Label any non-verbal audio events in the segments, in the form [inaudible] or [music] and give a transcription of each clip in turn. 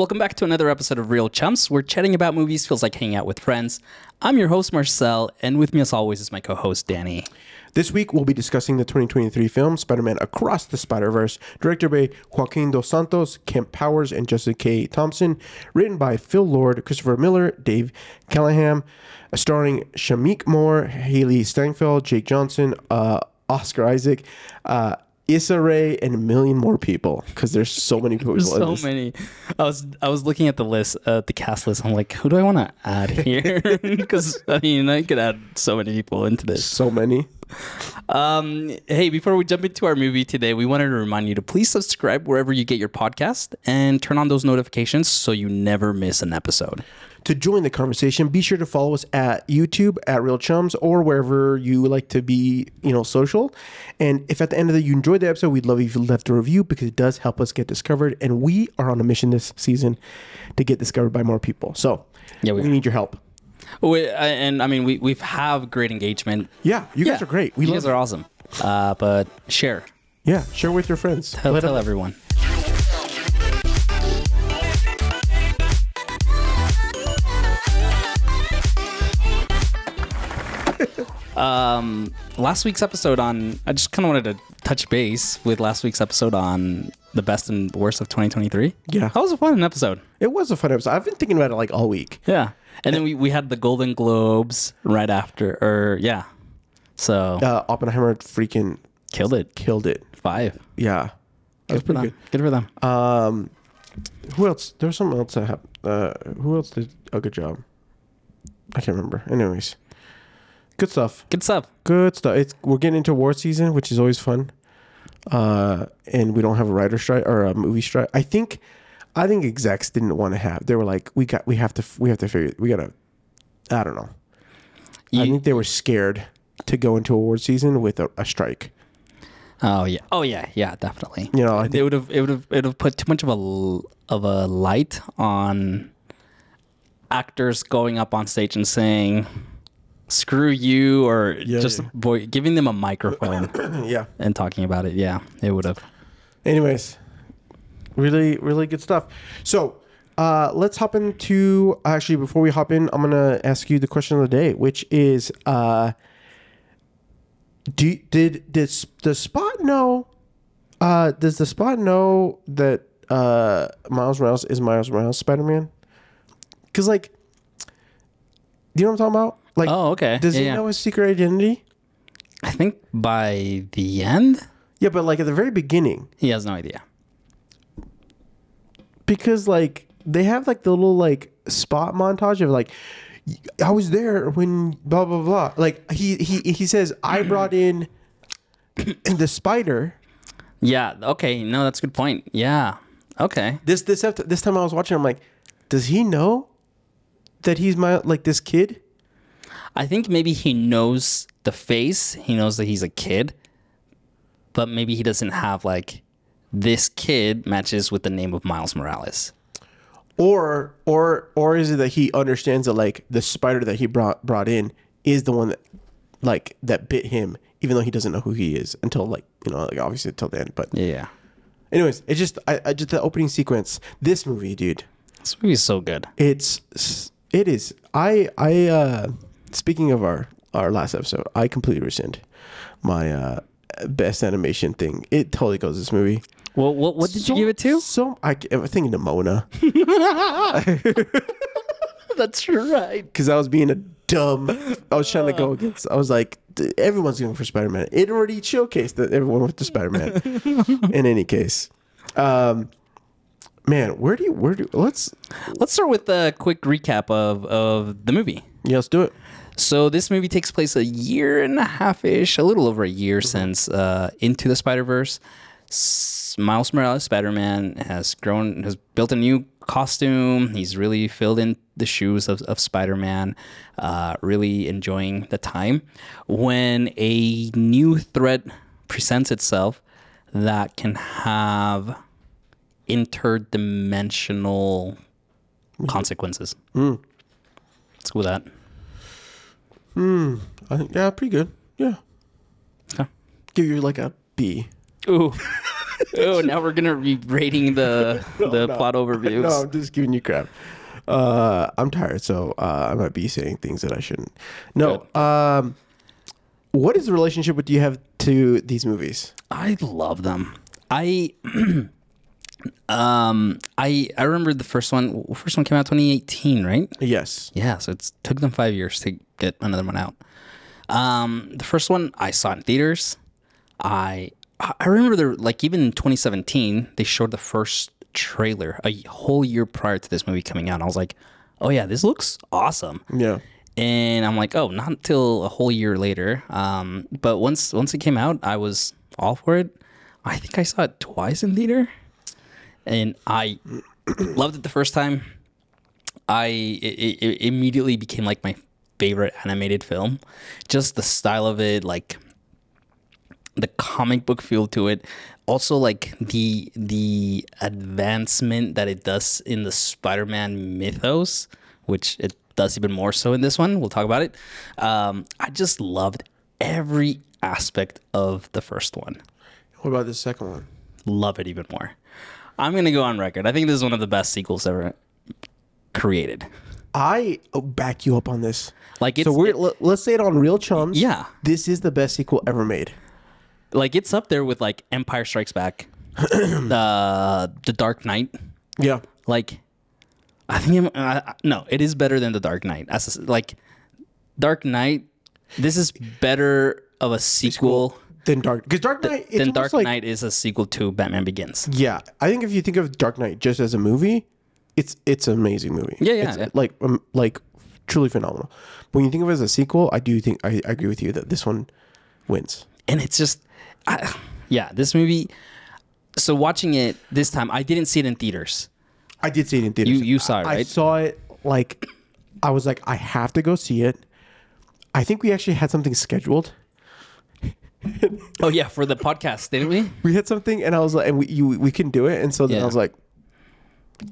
Welcome back to another episode of Reel Chums, where chatting about movies feels like hanging out with friends. I'm your host, Marcel, and with me, as always, is my co host, Danny. This week, we'll be discussing the 2023 film Spider Man Across the Spider Verse, directed by Joaquin Dos Santos, Kemp Powers, and Jessica K. Thompson, written by Phil Lord, Christopher Miller, Dave Callaham, starring Shameik Moore, Hailee Steinfeld, Jake Johnson, uh, Oscar Isaac, uh, Issa Rae, and a million more people because there's so many [laughs] people. So many. I was I was looking at the list, uh, the cast list. I'm like, who do I want to add [laughs] here? [laughs] Because I mean, I could add so many people into this. So many. Um, hey, before we jump into our movie today, we wanted to remind you to please subscribe wherever you get your podcast and turn on those notifications so you never miss an episode. To join the conversation, be sure to follow us at YouTube at Reel Chums or wherever you like to be, you know, social. And if at the end of the you enjoyed the episode, we'd love if you left a review because it does help us get discovered. And we are on a mission this season to get discovered by more people. So Yeah, we we need your help. We, and I mean, we we have great engagement. Yeah, you guys are great. We you love guys are awesome. Uh, but share, Yeah, share with your friends. tell, Let tell them- everyone. Um, last week's episode on, I just kind of wanted to touch base with last week's episode on the best and worst of 2023. Yeah. that was a fun episode. it was a fun episode. I've been thinking about it like all week. Yeah, and then we we had the Golden Globes right after, or yeah, so Uh, Oppenheimer freaking killed it. killed it. Five. Yeah. That was Good pretty them. Good for them. Um, who else? There was someone else that have. Uh, who else did a good job? I can't remember. Anyways, good stuff. Good stuff. Good stuff. It's we're getting into war season, which is always fun. Uh, and we don't have a writer strike or a movie strike. I think, I think execs didn't want to have. They were like, we got, we have to, we have to figure, we gotta. I don't know. I think they were scared to go into award season with a, a strike. Oh yeah. Oh yeah. Yeah. Definitely. You know, I it would have. It would have. It would have put too much of a of a light on actors going up on stage and saying "screw you" or Yeah, just yeah. Boy, giving them a microphone [coughs] yeah. and talking about it. Yeah, it would have. Anyways, really, really good stuff. So, uh, let's hop into actually before we hop in, I'm gonna ask you the question of the day, which is, uh, do did did the Spot know? Uh, does the Spot know that uh, Miles Morales is Miles Morales Spider Man? Because like, do you know what I'm talking about? Like, Oh, okay. does Yeah, he yeah. know his secret identity? I think by the end, Yeah, but like at the very beginning, he has no idea. because like they have like the little like spot montage of like I was there when blah blah blah. Like he he he says I [clears throat] brought in the spider. Yeah. Okay. No, that's a good point. Yeah. Okay. This this this time I was watching, I'm like, does he know that he's my like this kid? I think maybe he knows the face. He knows that he's a kid, but maybe he doesn't have like this kid matches with the name of Miles Morales. Or or or is it that he understands that like the spider that he brought brought in is the one that like that bit him, even though he doesn't know who he is until like you know like obviously until then. But Yeah. anyways, it's just I, I just the opening sequence. This movie, dude. This movie is so good. It's it is. I I uh speaking of our our last episode, I completely rescind my uh best animation thing. It totally goes this movie. Well, what what did So- you give it to? So I I'm thinking to Mona [laughs] [laughs] That's right. because I was being a dumb. I was trying to go against. I was like, everyone's going for Spider Man. It already showcased that everyone went to Spider Man. [laughs] In any case, um, man, where do you where do let's Let's start with a quick recap of of the movie. yeah let's do it. So this movie takes place a year and a half ish, a little over a year since uh, Into the Spider Verse. Miles Morales, Spider Man, has grown, has built a new costume. He's really filled in the shoes of, of Spider Man, uh, really enjoying the time. When a new threat presents itself that can have interdimensional consequences. Let's go with that. I think yeah, pretty good. Yeah, Okay. give you like a B. Ooh. oh, now we're gonna be rating the [laughs] the no. plot overviews. no, I'm just giving you crap. Uh, I'm tired, so uh, I might be saying things that I shouldn't. No. Um, what is the relationship with you have to these movies? I love them. I [clears throat] um I I remember the first one. First one came out 2018, right? Yes. Yeah, so it took them five years to get another one out. Um, the first one I saw in theaters. I I remember there like even in 2017 they showed the first trailer a whole year prior to this movie coming out. I was like, oh yeah, this looks awesome. Yeah. And I'm like, oh, not until a whole year later. Um, but once once it came out, I was all for it. I think I saw it twice in theater, and I loved it the first time. I it, it immediately became like my favorite animated film. Just the style of it, like the comic book feel to it. Also, like the the advancement that it does in the Spider-Man mythos, which it does even more so in this one. We'll talk about it. Um, I just loved every aspect of the first one. What about the second one? Love it even more. I'm gonna go on record. I think this is one of the best sequels ever created. I oh, back you up on this. Like it's So we're let- let's say it on Reel Chums. Yeah. This is the best sequel ever made. like it's up there with like Empire Strikes Back, [clears throat] the the Dark Knight. Yeah. Like, I think it, uh, no, it is better than the Dark Knight. As a- like, Dark Knight, this is better of a sequel Then Dark because Dark Knight than almost Dark like, Knight is a sequel to Batman Begins. Yeah, I think if you think of Dark Knight just as a movie, it's it's an amazing movie. Yeah, yeah, It's, yeah. like um, like truly phenomenal. But when you think of it as a sequel, I do think I, I agree with you that this one wins. and it's just I, yeah this movie so watching it this time i didn't see it in theaters I did see it in theaters. You- you saw it, right? I saw it like I was like I have to go see it. I think we actually had something scheduled. [laughs] oh yeah for the podcast didn't we [laughs] We had something, and I was like, and we you, we couldn't do it, and so then Yeah. I was like,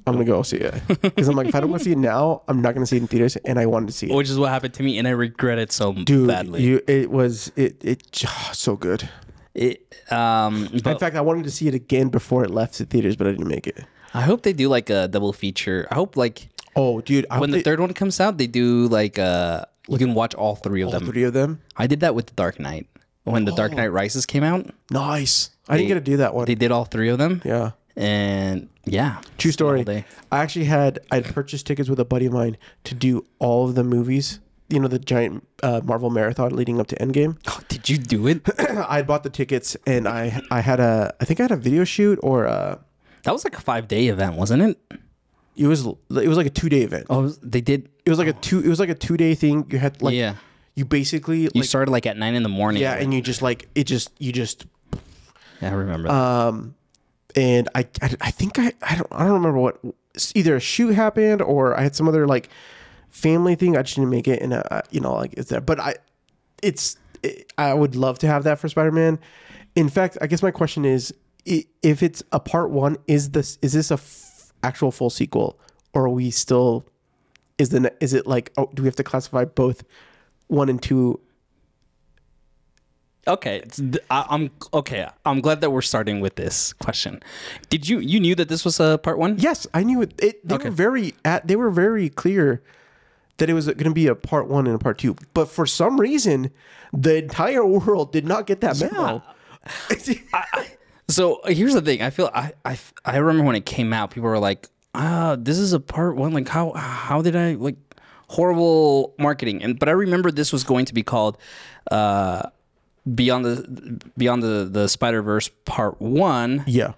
I'm gonna go see it [laughs] because I'm like, if I don't go see it now, I'm not gonna see it in theaters, and I wanted to see it. which is what happened to me and i regret it so Dude, badly you, it was it it so good. it, um In fact, I wanted to see it again before it left the theaters, but I didn't make it. i hope they do like a double feature i hope like Oh, dude, I when the they- third one comes out they do like uh you can watch all three of all them three of them. i did that with the dark knight when the dark knight rises came out Nice. I didn't get to do that one. they did all three of them yeah. and yeah True story. I actually had I had purchased tickets with a buddy of mine to do all of the movies. You know the giant uh, Marvel marathon leading up to Endgame. oh, did you do it [clears throat] I had bought the tickets and I I had a I think I had a video shoot or a, that was like a five day event wasn't it it was it was like a two day event. oh they did It was like a two it was like a two day thing. You had like yeah you basically You like started like at nine in the morning. yeah, and you just like it just you just Yeah, I remember. that. um and I, I I think I I don't I don't remember what either a shoot happened or I had some other like family thing I just didn't make it and uh, you know like it's there but I it's it, I would love to have that for Spider-Man. In fact, I guess my question is if it's a part 1 is this is this a f- actual full sequel or are we still is the is it like oh do we have to classify both 1 and 2 okay, th- I, I'm okay. I'm glad that we're starting with this question. Did you you knew that this was a part one? Yes, I knew it. it they Okay. were very at. They were very clear that it was going to be a part one and a part two. But for some reason, the entire [laughs] world did not get that memo. [laughs] So uh, here's the thing. I feel I I I remember when it came out, people were like, "Ah, this is a part one. Like how how did I like horrible marketing?" And but I remember this was going to be called uh, Beyond the Beyond the the Spider Verse Part One. yeah,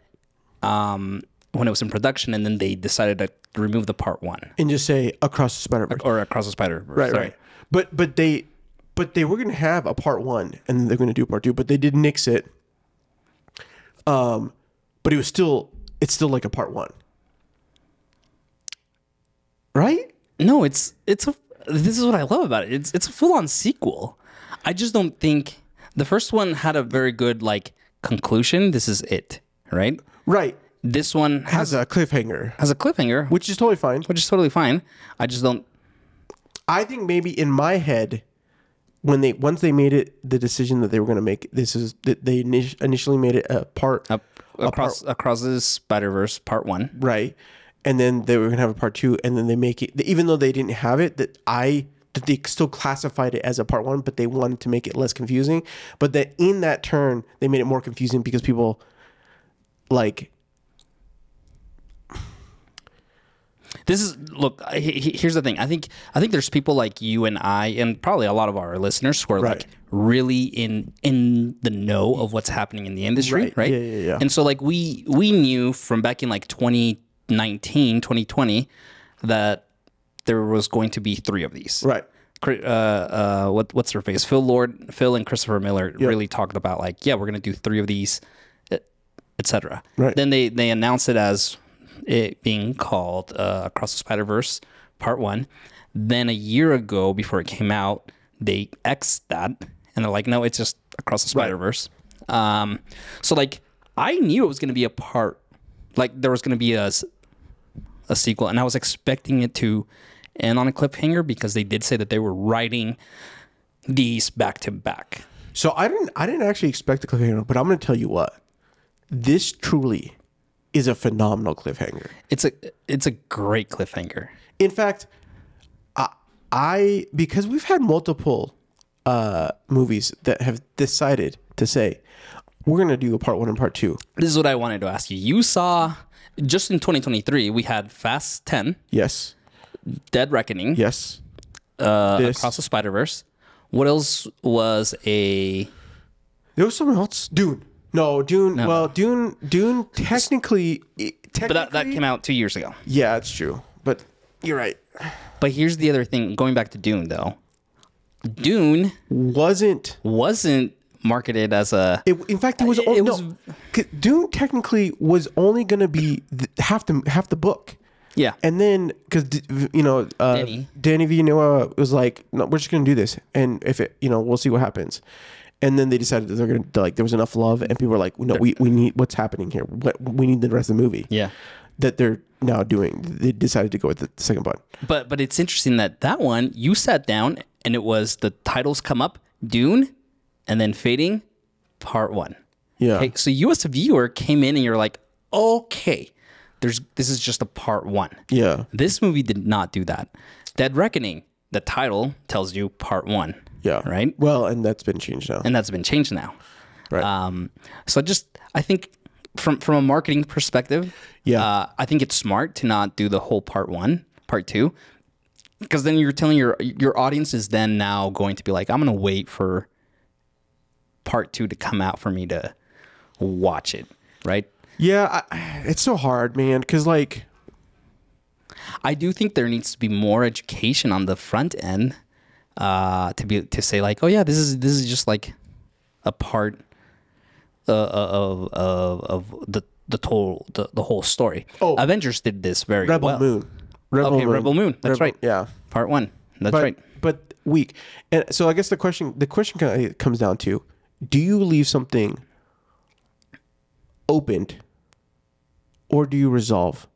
Um, when it was in production, and then they decided to remove the part one and just say across the Spider Verse. or across the Spider Verse. Right, right. But but they but they were going to have a part one and they're going to do a part two. But they did nix it. Um, but it was still it's still like a part one, right? No, it's it's a. This is what I love about it. It's it's a full on sequel. I just don't think the first one had a very good like conclusion. This is it, right? Right. This one has Has a cliffhanger, has a cliffhanger, which, is totally fine. which is totally fine. I just don't. I think maybe in my head, when they once they made it the decision that they were going to make this is that they initially made it a part A, across across the Spider Verse Part One. right? And then they were gonna have a part two, and then they make it even though they didn't have it, that I that they still classified it as a part one, but they wanted to make it less confusing. But that in that turn, they made it more confusing because people like This is look. I- he- he- Here's the thing. I think I think there's people like you and I, and probably a lot of our listeners who are Right. like really in in the know of what's happening in the industry, Right. right? Yeah, yeah, yeah. And so like we we knew from back in like 2019, 2020 that there was going to be three of these. right, Uh, uh, what what's their face? Phil Lord, Phil and Christopher Miller really talked about like, yeah, we're gonna do three of these, etc. Right. Then they they announced it as it being called uh, Across the Spider Verse Part One. Then a year ago, before it came out, they X that and they're like, no, it's just Across the Spider Verse. Um, so like, I knew it was gonna be a part, like there was gonna be a a sequel, and I was expecting it to end on a cliffhanger because they did say that they were writing these back to back. So I didn't I didn't actually expect a cliffhanger, but I'm gonna tell you what. This truly is a phenomenal cliffhanger. It's a it's a great cliffhanger. In fact, I, I because we've had multiple uh, movies that have decided to say we're gonna do a part one and part two. This is what I wanted to ask you. You saw just in 2023 we had Fast 10, Yes, Dead Reckoning, yes. uh, This. Across the Spider Verse. What else was a There was someone else. Dune. No, Dune. Well, Dune. Dune. Technically, technically, but that, that came out two years ago. Yeah, it's true. But you're right. But here's the other thing. Going back to Dune though, Dune Wasn't wasn't marketed as a it? In fact, it was. It- it no, was- Dune technically was only going to be th- half the half the book. yeah. And then, because you know, uh, Danny. Danny Villeneuve was like, "No, we're just gonna do this, and if it, you know, we'll see what happens." And then they decided that they're gonna like there was enough love, and people were like, "No, we, we need what's happening here. What we need the rest of the movie." Yeah. that they're now doing. They decided to go with the second part. But but it's interesting that that one you sat down and it was the titles come up Dune, and then fading, part one. Yeah, Okay, so you as a viewer came in and you're like, okay, there's this is just a part one. yeah, This movie did not do that. Dead Reckoning, the title tells you part one. yeah. Right. Well, and that's been changed now. And that's been changed now. Right. Um, so just I think from from a marketing perspective, Yeah. uh, I think it's smart to not do the whole part one, part two, because then you're telling your your audience is then now going to be like, I'm gonna wait for part two to come out for me to watch it, right? yeah, I, it's so hard, man. Because like, I do think there needs to be more education on the front end uh, to be to say like, oh yeah, this is this is just like a part uh, of of of the the total the, the whole story. Oh. Avengers did this very Rebel well. Moon. Rebel Moon Okay, Rebel Moon. That's right. Yeah, Part one. That's but right. but weak. And so I guess the question the question comes down to: Do you leave something opened, or do you resolve?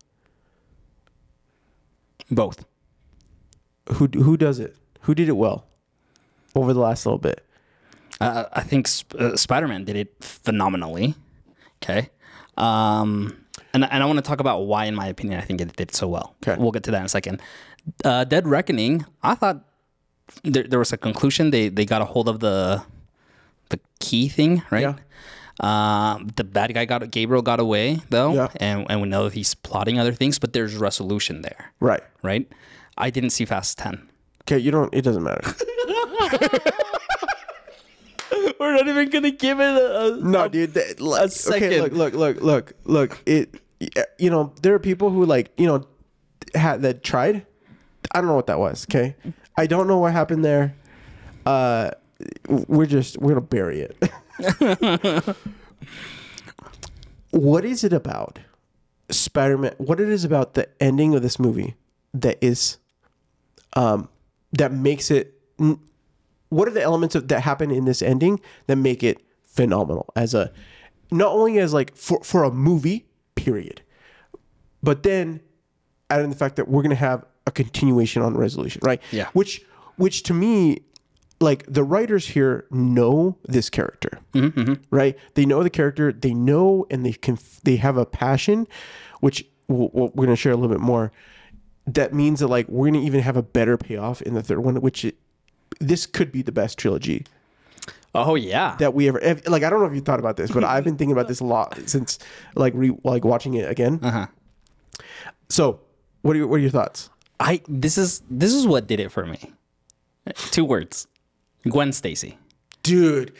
Both. Who who does it? Who did it well over the last little bit? Uh, I think Sp- uh, Spider Man did it phenomenally. Okay. Um, and, and I want to talk about why, in my opinion, I think it did so well. Okay. We'll get to that in a second. Uh, Dead Reckoning, I thought there, there was a conclusion. They they got a hold of the the key thing, right? Yeah. Um, the bad guy got Gabriel got away though, Yeah. and and we know he's plotting other things, but there's resolution there, Right. right? I didn't see Fast Ten. Okay. You don't. It doesn't matter. [laughs] We're not even gonna give it a, No, dude. That, like, Okay, second. look, look, look, look, look. It, you know, there are people who like, you know, had that tried. I don't know what that was. Okay, I don't know what happened there. Uh, we're just we're gonna bury it. [laughs] what is it about Spider-Man? What it is about the ending of this movie that is, um, that makes it what are the elements of that happen in this ending that make it phenomenal as a not only as like for for a movie period but then adding the fact that we're to have a continuation on resolution right Yeah. which which to me like the writers here know this character, right? They know the character. They know, and they can. They have a passion, which we'll, we're going to share a little bit more. That means that like we're going to even have a better payoff in the third one, which it, this could be the best trilogy Oh yeah. that we ever. if- Like I don't know if you thought about this, but I've been thinking about this a lot since like re, like watching it again. Uh-huh. So, what are your, what are your thoughts? I this is this is what did it for me. Two words. Gwen Stacy. Dude,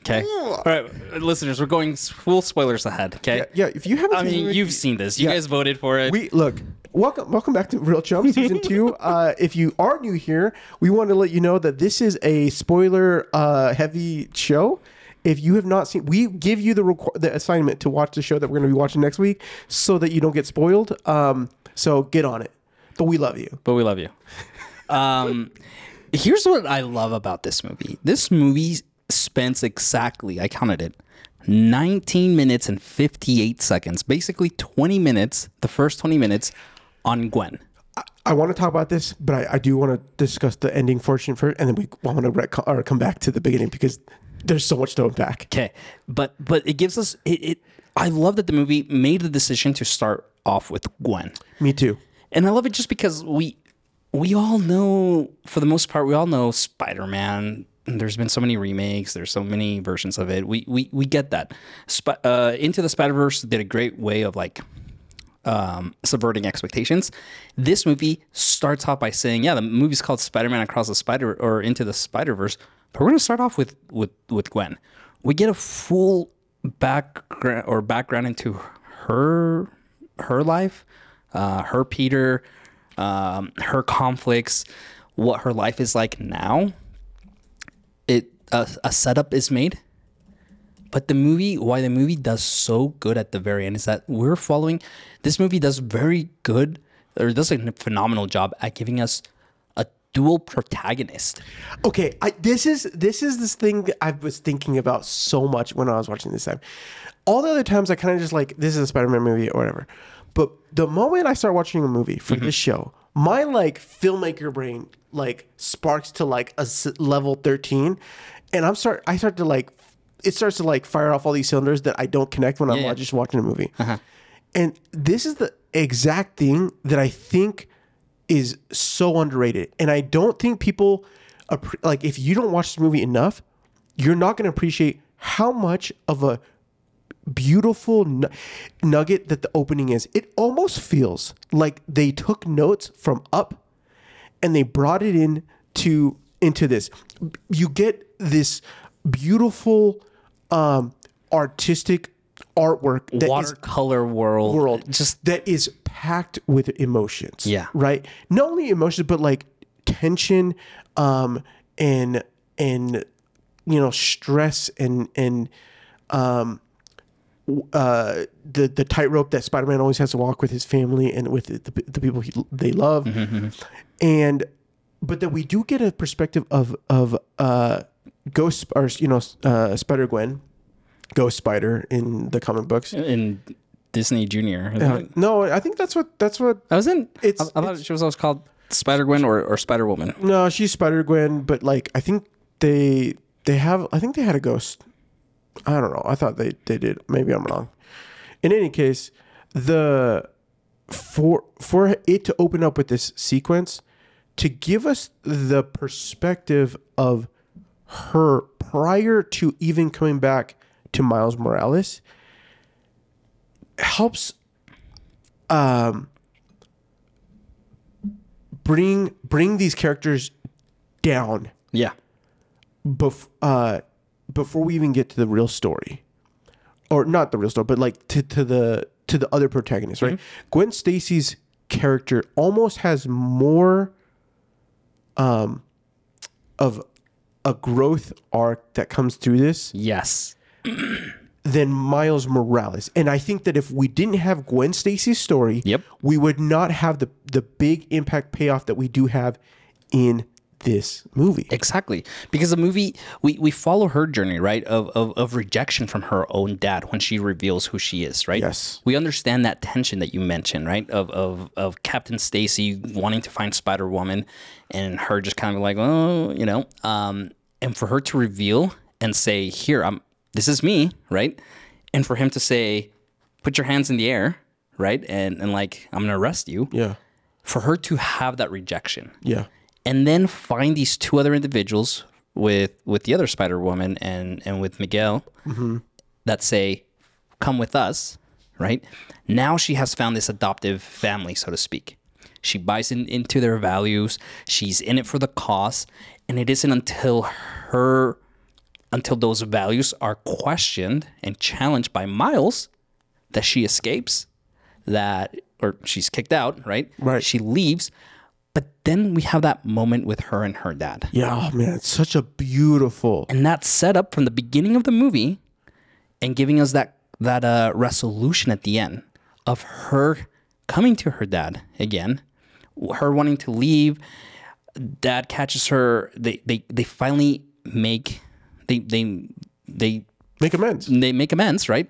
Okay. All right, listeners, we're going full spoilers ahead. Okay. yeah, if you haven't I mean, it, you've seen this. You Yeah. guys voted for it. We look. Welcome, welcome back to Reel Chum season two. [laughs] Uh, if you are new here, we want to let you know that this is a spoiler uh, heavy show. If you have not seen, we give you the requ- the assignment to watch the show that we're going to be watching next week, so that you don't get spoiled. Um, so get on it. But we love you. but we love you. [laughs] Um, here's what I love about this movie. This movie spends exactly, I counted it, 19 minutes and 58 seconds, basically 20 minutes, the first 20 minutes on Gwen. I want to talk about this, but I, I do want to discuss the ending fortune first, and then we want to rec- or come back to the beginning because there's so much to unpack. Okay, but but it gives us it, it. I love that the movie made the decision to start off with Gwen, Me too. and I love it just because we we all know for the most part we all know Spider Man. There's been so many remakes. There's so many versions of it. We we we get that. Sp- uh, Into the Spider Verse did a great way of like um, subverting expectations. This movie starts off by saying, "Yeah, the movie's called Spider-Man Across the Spider or Into the Spider-Verse," but we're to start off with with with Gwen. We get a full background or background into her her life, uh, her Peter, um, her conflicts, what her life is like now. It a, a setup is made but the movie, why the movie does so good at the very end is that we're following. This movie does very good, or does a phenomenal job at giving us a dual protagonist. Okay, I, this is this is this thing I was thinking about so much when I was watching this time. All the other times I kind of just like this is a Spider-Man movie or whatever. But the moment I start watching a movie for this show, my like filmmaker brain like sparks to like a level 13 and I'm start I start to like it starts to like fire off all these cylinders that I don't connect when I'm Yeah. just watching a movie. Uh-huh. And this is the exact thing that I think is so underrated. And I don't think people appre- like if you don't watch this movie enough, you're not going to appreciate how much of a beautiful nu- nugget that the opening is. It almost feels like they took notes from Up and they brought it in to into this. You get this beautiful um artistic artwork that is Watercolor world, world Just that is packed with emotions. Yeah. Right. Not only emotions, but like tension, um, and and you know stress and and um, uh, the the tightrope that Spider Man always has to walk with his family and with the, the, the people he, they love, and but that we do get a perspective of of uh, Ghost or you know uh, Spider Gwen, Ghost Spider in the comic books. in Disney Junior. Uh, no, I think that's what that's what. I was in. It's- I, I thought she was always called Spider Gwen or, or Spider Woman. No, she's Spider Gwen, but like I think they they have I think they had a ghost. I don't know. I thought they they did. Maybe I'm wrong. In any case, the for for it to open up with this sequence to give us the perspective of her prior to even coming back to Miles Morales helps um bring bring these characters down Yeah. bef- uh, before we even get to the real story, or not the real story, but like to, to the to the other protagonists, right? Gwen Stacy's character almost has more um of a growth arc that comes through this Yes. [clears throat] than Miles Morales. And I think that if we didn't have Gwen Stacy's story, Yep. we would not have the the big impact payoff that we do have in this movie. Exactly. Because the movie we, we follow her journey, right? Of, of of rejection from her own dad when she reveals who she is, right? Yes. We understand that tension that you mentioned, right? Of of of Captain Stacy wanting to find Spider Woman and her just kind of like, oh, you know. Um and for her to reveal and say, Here, I'm this is me, right? And for him to say, Put your hands in the air, right? And and like, I'm gonna arrest you. Yeah. For her to have that rejection Yeah. And then find these two other individuals with with the other Spider Woman and and with Miguel mm-hmm. that say, "Come with us." Right now, she has found this adoptive family, so to speak. She buys in, into their values. She's in it for the cause, and it isn't until her until those values are questioned and challenged by Miles that she escapes. That or she's kicked out. Right. Right. She leaves. But then we have that moment with her and her dad. Yeah, oh man, it's such a beautiful. And that's set up from the beginning of the movie and giving us that that uh, resolution at the end of her coming to her dad again, her wanting to leave. Dad catches her. They they, they finally make they they they Make amends. they make amends, right?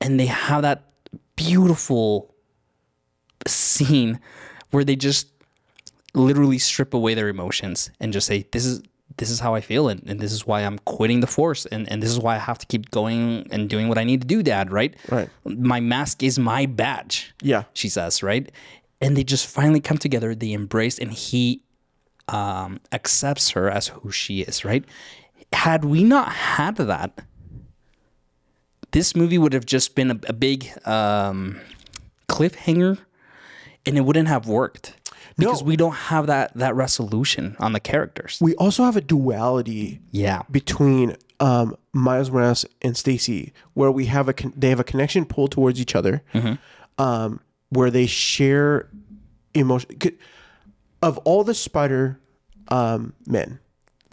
And they have that beautiful scene where they just literally strip away their emotions and just say, This is this is how I feel and, and this is why I'm quitting the force and, and this is why I have to keep going and doing what I need to do, Dad, right? Right. My mask is my badge. Yeah. She says, right? And they just finally come together, they embrace and he um, accepts her as who she is, right? Had we not had that, this movie would have just been a, a big um, cliffhanger, and it wouldn't have worked because No. we don't have that that resolution on the characters. We also have a duality Yeah, between um, Miles Morales and Stacy, where we have a con- they have a connection pulled towards each other, um, where they share emotion. Of all the Spider um, men,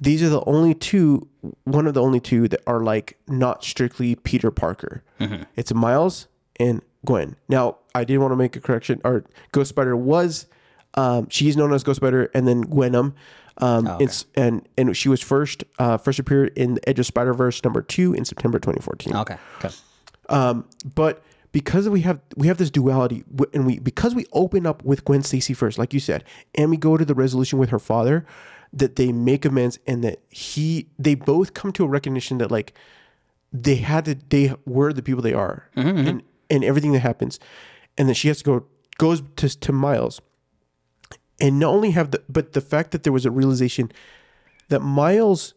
these are the only two. One of the only two that are like not strictly Peter Parker. It's Miles and Gwen. Now, I did want to make a correction. Our Ghost Spider was. Um, she's known as Ghost Spider, and then Gwenom. Um, it's and and she was first uh, first appeared in the Edge of Spider Verse number two in September 2014. okay, okay. Um, but because we have we have this duality, and we because we open up with Gwen Stacy first, like you said, and we go to the resolution with her father, that they make amends, and that he they both come to a recognition that like they had to they were the people they are, and and everything that happens, and then she has to go goes to to Miles, and not only have the but the fact that there was a realization that Miles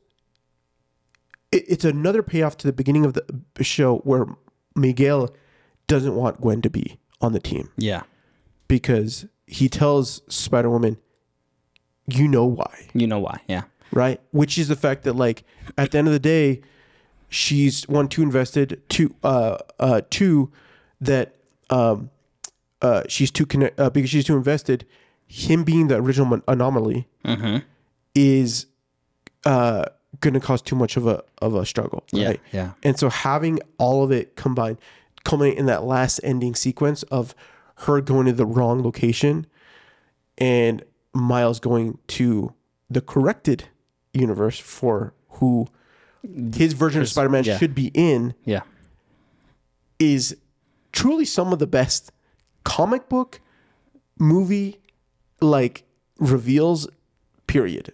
it, it's another payoff to the beginning of the show where Miguel doesn't want Gwen to be on the team Yeah, because he tells Spider Woman, "You know why, you know why? Yeah, right?" Which is the fact that like at the end of the day, she's one too invested, two uh uh two that um uh she's too connect uh, because she's too invested. Him being the original anomaly is uh going to cause too much of a of a struggle, yeah, right? yeah. And so having all of it combined, culminate in that last ending sequence of her going to the wrong location and Miles going to the corrected universe for who his version of Spider-Man yeah. should be in Yeah. is truly some of the best comic book movie like reveals period.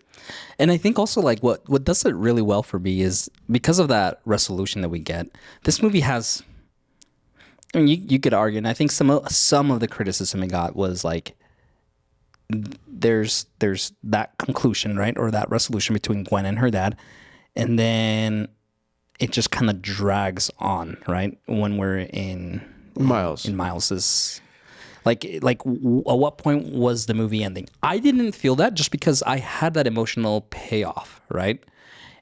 And I think also like what what does it really well for me is because of that resolution that we get. This movie has. I mean, you you could argue, and I think some of some of the criticism it got was like there's there's that conclusion right or that resolution between Gwen and her dad, and then it just kind of drags on right when we're in Miles. in Miles's like like w- at what point was the movie ending i didn't feel that just because i had that emotional payoff right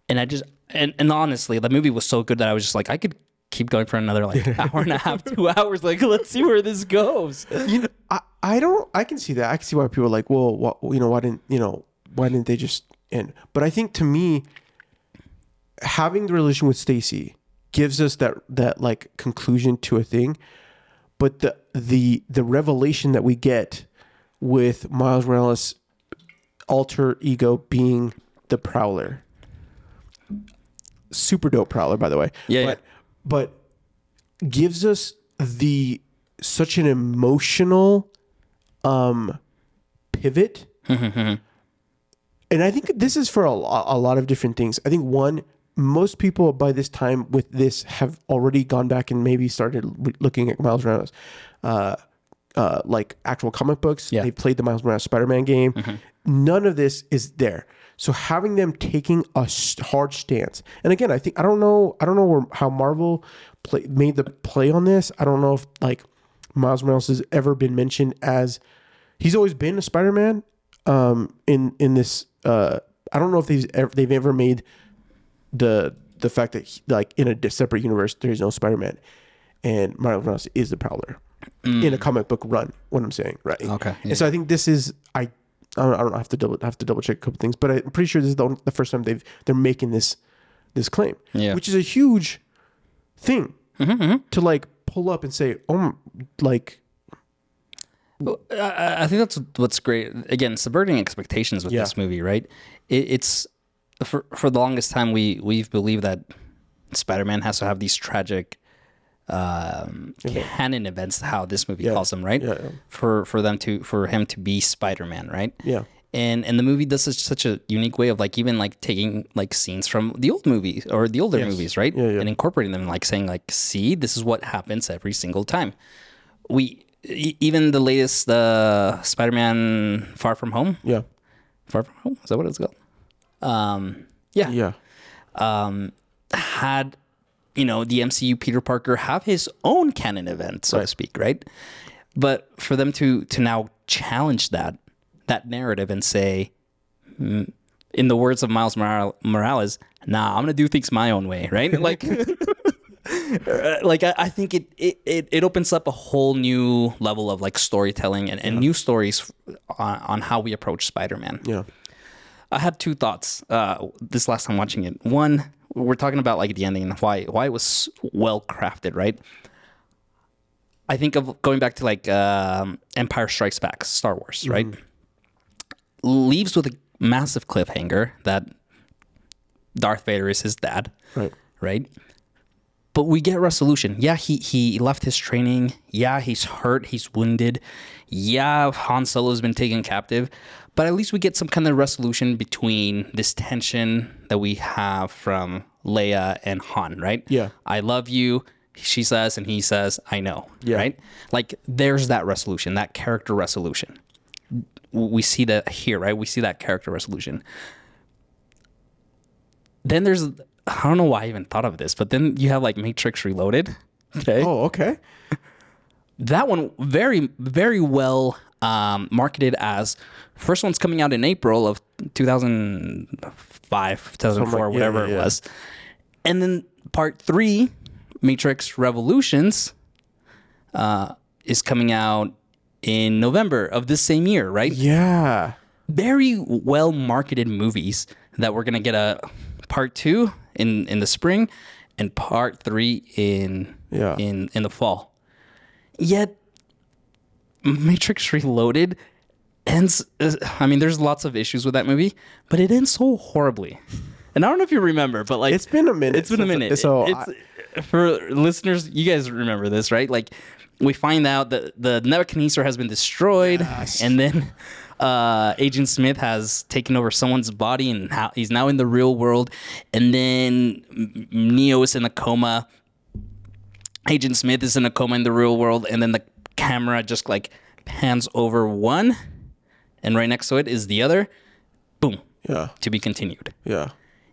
and i just and, and honestly the movie was so good that i was just like i could keep going for another like [laughs] hour and a half two hours like let's see where this goes you know, I, I don't I can see that. I can see why people are like, well, what, you know, why didn't you know, why didn't they just end? But I think to me, having the relation with Stacy gives us that that like conclusion to a thing. But the the the revelation that we get with Miles Morales alter ego being the Prowler. Super dope Prowler, by the way. Yeah, but but gives us the such an emotional um pivot. and I think this is for a, a lot of different things. I think one, most people by this time with this have already gone back and maybe started looking at Miles Morales, uh, uh, like actual comic books. Yeah. They played the Miles Morales Spider-Man game. None of this is there. So having them taking a hard stance, and again, I think I don't know, I don't know where, how Marvel play, made the play on this. I don't know if like Miles Morales has ever been mentioned as he's always been a Spider-Man. Um, in in this, uh, I don't know if they've ever, they've ever made the the fact that he, like in a separate universe there is no Spider-Man, and Miles Morales is the Prowler in a mm. comic book run. What I'm saying, right? Okay, And so I think this is I. I don't, I don't have to double I have to double check a couple things, but I'm pretty sure this is the, only- the first time they've they're making this this claim, Yeah. which is a huge thing mm-hmm, mm-hmm. to like pull up and say, oh, like I, I think that's what's great. Again, subverting expectations with Yeah. this movie, right? It, it's for for the longest time we we've believed that Spider-Man has to have these tragic um, canon events, how this movie calls them, right? Yeah, yeah. For for them to for him to be Spider-Man, right? yeah, and and the movie does such, such a unique way of like even like taking like scenes from the old movies or the older movies right? Yeah, yeah. and incorporating them like saying like see this is what happens every single time. We e- even the latest uh spider-man far from home. Yeah, far from home? Is that what it's called um yeah. Yeah, um had you know the MCU Peter Parker have his own canon event so to speak right? But for them to to now challenge that that narrative and say mm, in the words of Miles Morales nah I'm gonna do things my own way right? [laughs] Like uh, [laughs] like I, I think it, it it opens up a whole new level of like storytelling and, and new stories on, on how we approach Spider-Man. Yeah, I had two thoughts uh, this last time watching it. One, we're talking about like the ending and why why it was well crafted, right? I think of going back to like um, Empire Strikes Back, Star Wars, right? Leaves with a massive cliffhanger that Darth Vader is his dad, right, right? But we get resolution. Yeah, he he left his training. Yeah, he's hurt. He's wounded. Yeah, Han Solo's been taken captive. But at least we get some kind of resolution between this tension that we have from Leia and Han, right? Yeah. I love you. She says, and he says, I know. Yeah. Right? Like there's that resolution, that character resolution. We see that here, right? We see that character resolution then there's I don't know why I even thought of this, but then you have like Matrix Reloaded. [laughs] Okay. Oh, okay. That one very very well um, marketed as first one's coming out in April of 2005, 2004, yeah, whatever yeah, it was. And then part 3, Matrix Revolutions uh, is coming out in November of this same year, right? Yeah. very well marketed movies that we're gonna get a part two in in the spring and part three in Yeah. in in the fall. Yet Matrix Reloaded ends. uh, I mean, there's lots of issues with that movie, but it ends so horribly. And I don't know if you remember, but like It's been a minute. it's been a minute. So it's, I- for listeners, you guys remember this, right? Like we find out that the Nebuchadnezzar has been destroyed, and then uh, Agent Smith has taken over someone's body, and how he's now in the real world. And then Neo is in a coma. Agent Smith is in a coma in the real world, and then the camera just like pans over one, and right next to it is the other. Boom. yeah, To be continued yeah,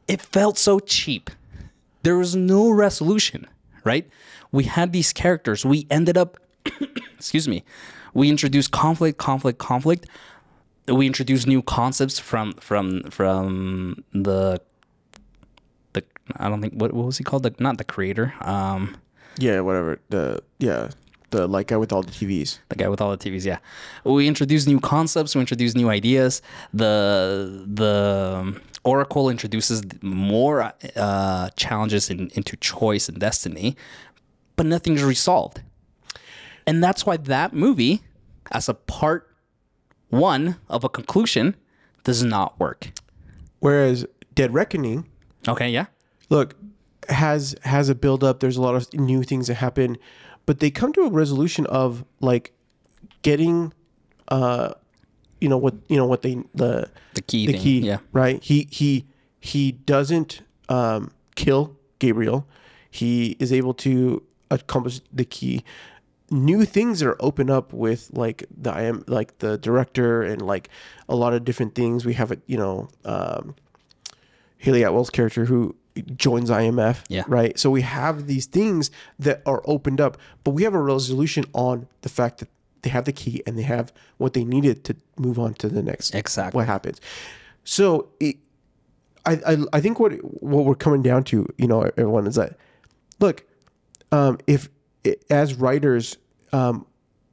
it felt so cheap. There was no resolution, right? We had these characters. We ended up, [coughs] excuse me, we introduced conflict, conflict, conflict. We introduced new concepts from from from the the I don't think what what was he called? The not the creator. Um, yeah. Whatever. The yeah, the like guy with all the TVs. the guy with all the TVs. Yeah, we introduce new concepts. We introduce new ideas. The the um, Oracle introduces more uh, challenges in, into choice and destiny, but nothing's resolved. And that's why that movie, as a part one of a conclusion does not work. Whereas Dead Reckoning, Okay, yeah. look, has has a build up. There's a lot of new things that happen, but they come to a resolution of like getting, uh, you know what you know what they the The key the thing. key, Yeah. right? He he he doesn't um, kill Gabriel. He is able to accomplish the key. New things are open up with like the I am like the director and like a lot of different things. We have it, you know, um, Hayley Atwell's character who joins IMF, Yeah. right? So we have these things that are opened up, but we have a resolution on the fact that they have the key and they have what they needed to move on to the next Exactly. what happens. So it, I, I I think what what we're coming down to, you know, everyone is that look, um, if as writers, um,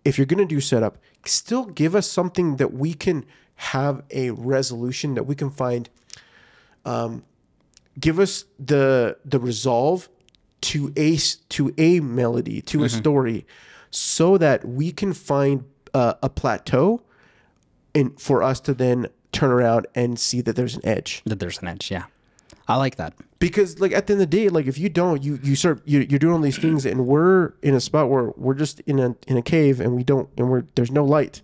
if you're gonna do setup, still give us something that we can have a resolution that we can find. Um, give us the the resolve to a to a melody to a story, so that we can find uh, a plateau, and for us to then turn around and see that there's an edge That there's an edge. Yeah. I like that. because like at the end of the day like if you don't you you start you, you're doing all these things and we're in a spot where we're just in a in a cave and we don't and we're there's no light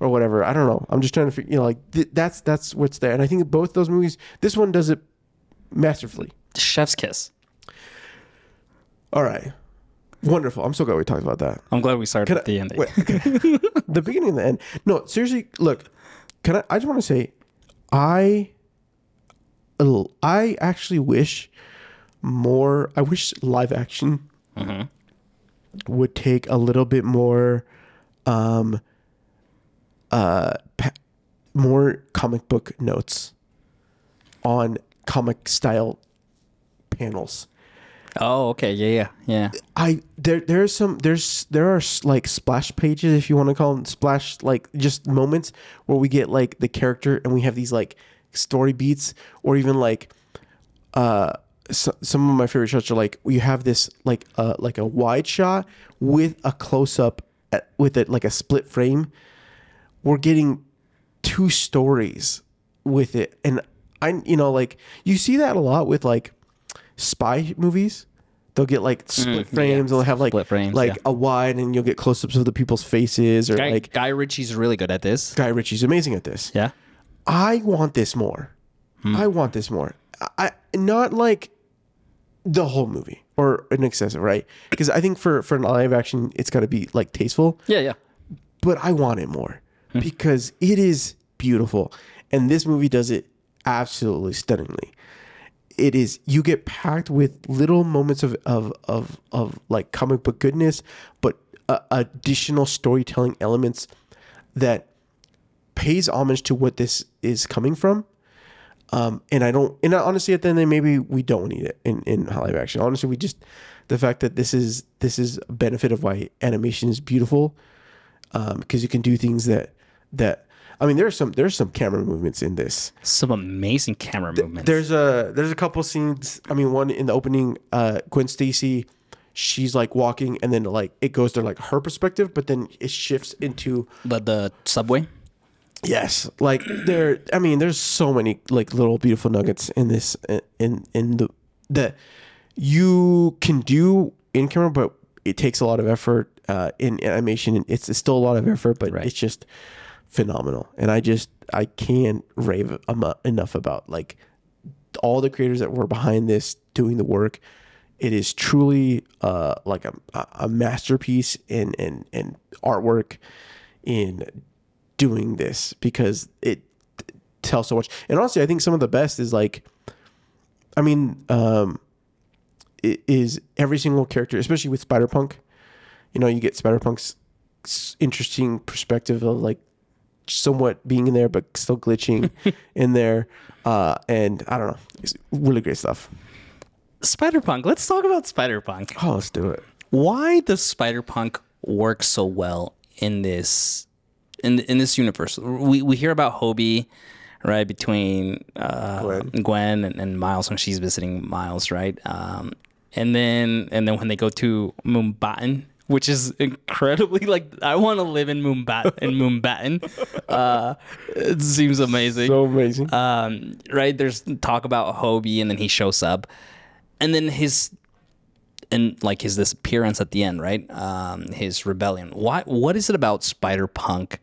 or whatever i don't know i'm just trying to figure you know like th- that's that's what's there and i think both those movies this one does it masterfully Chef's kiss. all right wonderful i'm so glad we talked about that I'm glad we started Can at the ending. Wait, [laughs] the beginning and the end. No, seriously, look. Can I? I just want to say, I, I actually wish more. I wish live action would take a little bit more, um, uh, pa- more comic book notes on comic style panels. Oh, okay. Yeah, yeah, yeah. I there there's some there's there are like splash pages if you want to call them splash like just moments where we get like the character and we have these like story beats or even like uh so, some of my favorite shots are like you have this like uh like a wide shot with a close up at, with it like a split frame we're getting two stories with it and i you know like you see that a lot with like spy movies they'll get like mm-hmm. split frames they'll have like Split frames, like yeah. a wide and you'll get close-ups of the people's faces or Guy, like Guy Ritchie's really good at this. guy ritchie's amazing at this Yeah. I want this more. Hmm. I want this more. I not like the whole movie or an excessive, right? Because I think for for an live action, it's got to be like tasteful. Yeah, yeah. But I want it more hmm. because it is beautiful, and this movie does it absolutely stunningly. It is you get packed with little moments of of of, of like comic book goodness, but uh, additional storytelling elements that pays homage to what this is coming from. Um, and I don't, and honestly, at the end, the day, maybe we don't need it in, in live action. Honestly, we just, the fact that this is, this is a benefit of why animation is beautiful. Um, cause you can do things that, that, I mean, there's some, there's some camera movements in this. Some amazing camera movements. There's a, there's a couple scenes. I mean, one in the opening, uh, Gwen Stacy, she's like walking and then like it goes to like her perspective, but then it shifts into but the subway. Yes, like there. I mean, there's so many like little beautiful nuggets in this in in the that you can do in camera, but it takes a lot of effort uh, in animation. It's, it's still a lot of effort, but Right. it's just phenomenal. And I just I can't rave enough about like all the creators that were behind this doing the work. It is truly uh, like a, a masterpiece in, in, in artwork in doing this because it tells so much. And honestly, I think some of the best is like, I mean, um, it is every single character, especially with Spider Punk. You know, you get Spider Punk's interesting perspective of like somewhat being in there, but still glitching [laughs] in there. Uh, and I don't know, it's really great stuff. Spider Punk. Let's talk about Spider Punk. Oh, let's do it. Why does Spider Punk work so well in this in in this universe? We we hear about Hobie, right, between uh, Gwen. Gwen, and, and Miles when she's visiting Miles, right? Um, and then and then when they go to Mumbattan, which is incredibly [laughs] like I want to live in Moonbat in [laughs] Mumbattan. Uh, it seems amazing. So amazing. um, right? There's talk about Hobie, and then he shows up, and then his and like his disappearance at the end, right? Um, his rebellion. Why? What is it about Spider Punk?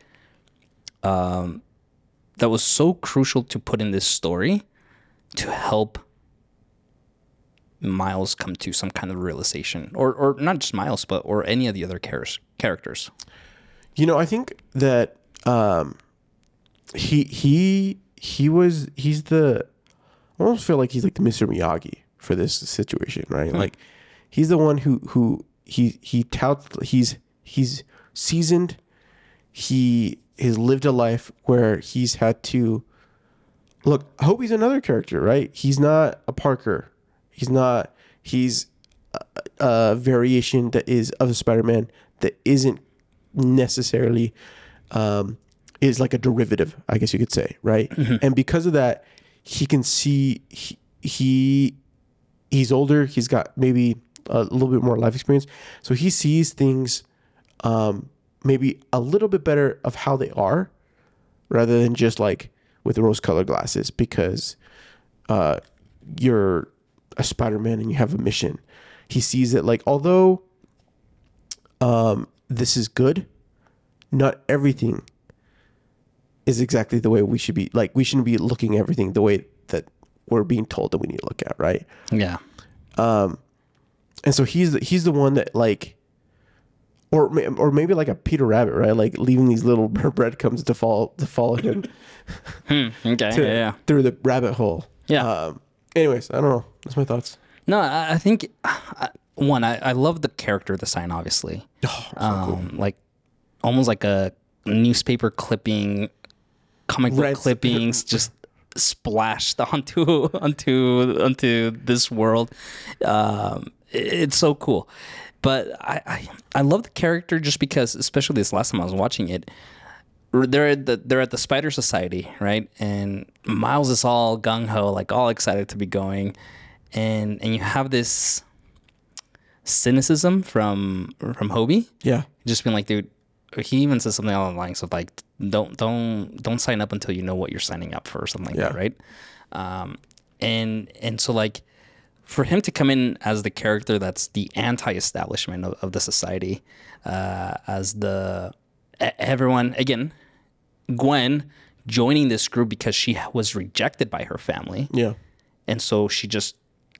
Um, that was so crucial to put in this story to help Miles come to some kind of realization, or or not just Miles, but or any of the other char- characters. You know, I think that um, he he he was he's the I almost feel like he's like the Mr. Miyagi for this situation, right? Like he's the one who who he he touts he's he's seasoned. He has lived a life where he's had to look. Hobie's another character, right? He's not a Parker. He's not. He's a, a variation that is of a Spider-Man that isn't necessarily um, is like a derivative, I guess you could say, right? And because of that, he can see he, he he's older. He's got maybe a little bit more life experience, so he sees things um, maybe a little bit better of how they are, rather than just like with rose-colored glasses. Because uh, you're a Spider-Man and you have a mission. He sees that like although um, this is good, not everything is exactly the way we should be. Like we shouldn't be looking at everything the way that we're being told that we need to look at, right? Yeah. And so he's the, he's the one that like, or or maybe like a Peter Rabbit, right? Like leaving these little [laughs] breadcrumbs to fall to follow him Okay. [laughs] yeah, yeah. through the rabbit hole. Yeah. Um, anyways, I don't know. That's my thoughts. No, I, I think uh, one, I, I love the character design, obviously. Oh, so um, Like almost like a newspaper clipping, comic book Red- clippings just splashed [laughs] onto onto onto this world. Um, it- it's so cool. But I, I I love the character just because, especially this last time I was watching it, they're at the they're at the Spider Society, right? And Miles is all gung ho, like all excited to be going, and and you have this cynicism from from Hobie, Yeah. just being like, dude. He even says something along the lines of like, don't don't don't sign up until you know what you're signing up for, or something like that, right? Um, and and so like for him to come in as the character that's the anti-establishment of, of the society, uh, as the everyone again, Gwen joining this group because she was rejected by her family, Yeah. and so she just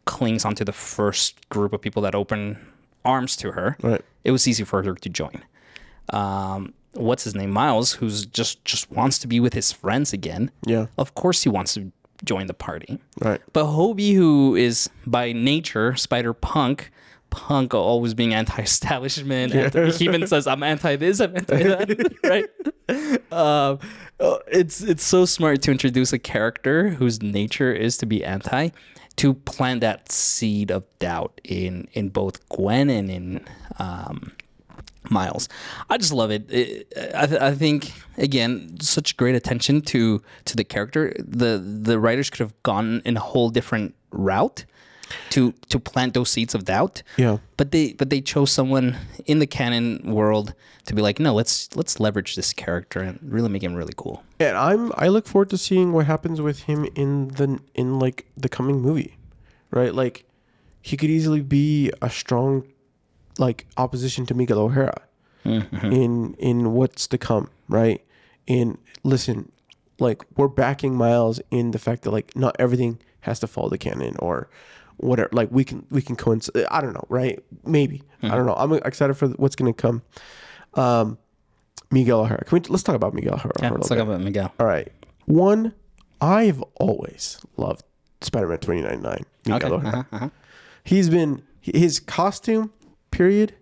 clings onto the first group of people that open arms to her. Right. It was easy for her to join. Um, what's his name, Miles, who's just just wants to be with his friends again. Yeah. Of course, he wants to join the party. Right. But Hobie, who is by nature Spider Punk, Punk always being anti-establishment, anti- he even says, "I'm anti this, I'm anti that," [laughs] right? Um, uh, it's it's so smart to introduce a character whose nature is to be anti, to plant that seed of doubt in in both Gwen and in um, Miles. I just love it. It- I, th- I think again, such great attention to to the character. The the writers could have gone in a whole different route to to plant those seeds of doubt. Yeah. But they but they chose someone in the canon world to be like, no, let's let's leverage this character and really make him really cool. And I'm I look forward to seeing what happens with him in the in like the coming movie. Right? Like he could easily be a strong like opposition to Miguel O'Hara mm-hmm. in in what's to come, right? And listen, like we're backing Miles in the fact that like not everything has to follow the canon or whatever. Like we can we can coincide. I don't know, right? Maybe I don't know. I'm excited for what's gonna come. Um, Miguel O'Hara. Can we let's talk about Miguel O'Hara? Yeah, let's talk bit. about Miguel. All right. One, I've always loved Spider-Man 2099. Miguel Okay. O'Hara. Uh-huh, uh-huh. He's been his costume period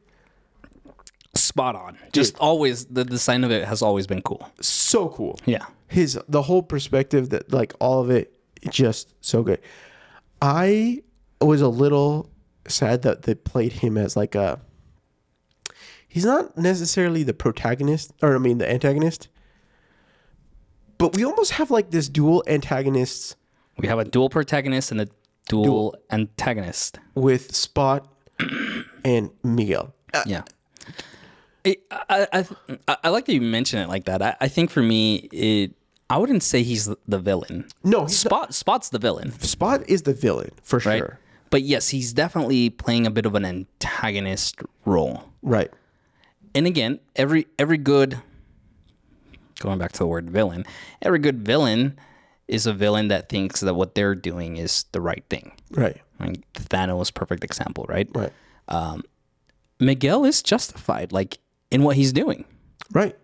Spot on. Just always the design of it has always been cool. so cool. Yeah. His the whole perspective that like all of it just so good. I was a little sad that they played him as like a he's not necessarily the protagonist or I mean the antagonist. But we almost have like this dual antagonists We have a dual protagonist and a dual, antagonist. with Spot and Miguel. Uh, Yeah. I, I, I, I like that you mention it like that. I, I think for me, it I wouldn't say he's the- villain. No, Spot Spot's the villain, Spot is the villain for right? sure. But yes, he's definitely playing a bit of an antagonist role. Right. And again, every every good going back to the word villain, every good villain is a villain that thinks that what they're doing is the right thing. Right. I mean, Thanos, perfect example, right? Right. Um, Miguel is justified, like in what he's doing. Right.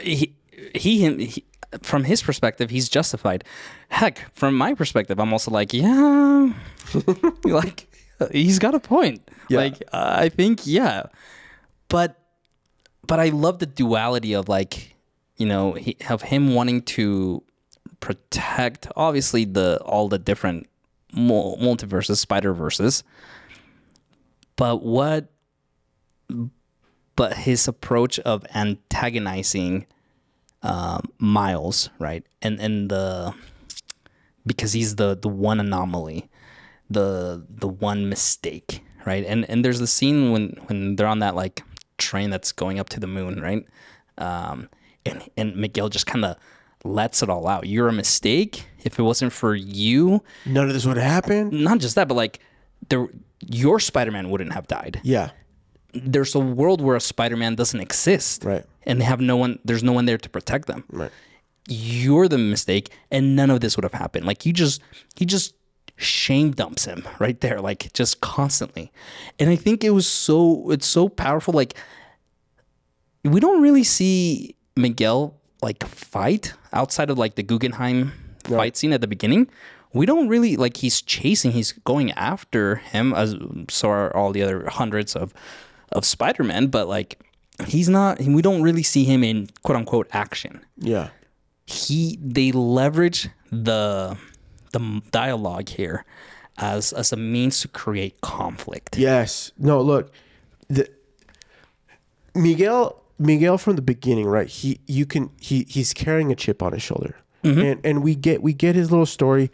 he, he, he from his perspective he's justified. Heck from my perspective i'm also like yeah. [laughs] Like he's got a point. Yeah. like uh, i think yeah. But but i love the duality of like you know he, of him wanting to protect obviously the all the different multiverses spider verses but what but his approach of antagonizing um, Miles, right, and and the because he's the the one anomaly, the the one mistake, right, and and there's the scene when when they're on that like train that's going up to the moon, right, um, and and Miguel just kind of lets it all out. You're a mistake. If it wasn't for you, None of this would happen. not just that, but like there, your Spider-Man wouldn't have died Yeah. there's a world where a Spider-Man doesn't exist, Right. And they have no one. There's no one there to protect them. Right. You're the mistake, and none of this would have happened. Like you just, he just shame dumps him right there, like just constantly. And I think it was so. It's so powerful. Like we don't really see Miguel like fight outside of like the Guggenheim fight scene at the beginning. We don't really like he's chasing, he's going after him as so are all the other hundreds of of Spider-Man, but like he's not we don't really see him in quote unquote action. Yeah. He they leverage the the dialogue here as as a means to create conflict. Yes. No, look. The Miguel Miguel from the beginning, right? He you can he he's carrying a chip on his shoulder. Mm-hmm. And and we get we get his little story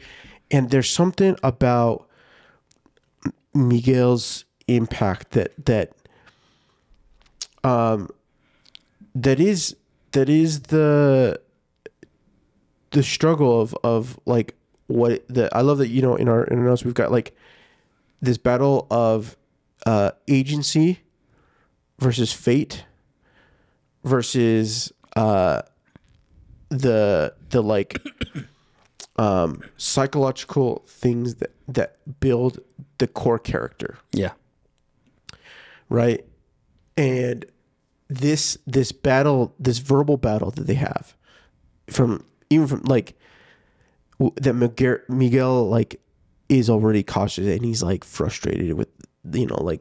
and there's something about Miguel's impact that that um that is that is the the struggle of of like what the I love that you know in our in our notes we've got like this battle of uh, agency versus fate versus uh, the the like [coughs] um, psychological things that that build the core character Yeah. right and this this battle this verbal battle that they have from even from like that miguel, miguel like is already cautious and he's like frustrated with you know like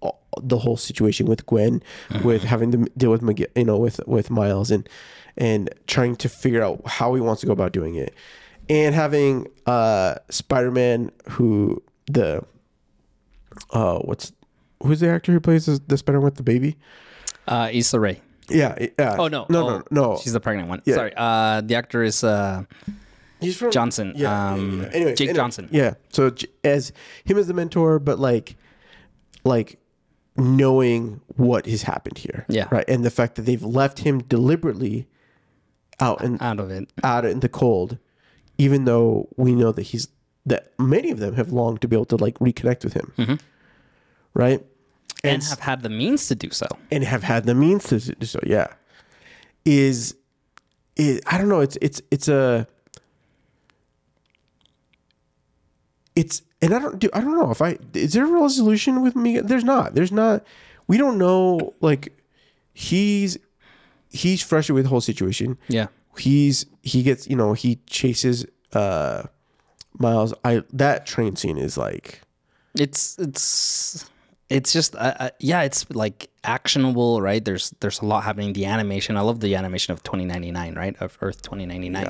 all, the whole situation with gwen with having to deal with miguel you know with with miles and and trying to figure out how he wants to go about doing it. And having uh spider-man who the uh what's who's the actor who plays the, the spider with the baby Uh, Issa Rae. yeah yeah Oh no, no oh, no no She's the pregnant one. Yeah. Sorry. Uh, the actor is uh, he's from Johnson. yeah, um, yeah, yeah. Anyways, Jake anyway, Johnson. yeah so as him as the mentor but like like knowing what has happened here Yeah. right and the fact that they've left him deliberately out and Out of it. out in the cold even though we know that he's that many of them have longed to be able to like reconnect with him right and have had the means to do so. and have had the means to do so yeah is is i don't know it's it's it's a it's and i don't do i don't know if i is there a resolution with me there's not there's not we don't know like he's he's frustrated with the whole situation Yeah. he's he gets you know he chases uh miles i that train scene is like It's it's it's just uh, uh, yeah, it's like actionable, right? There's there's a lot happening. The animation, I love the animation of 2099, right? Of Earth 2099.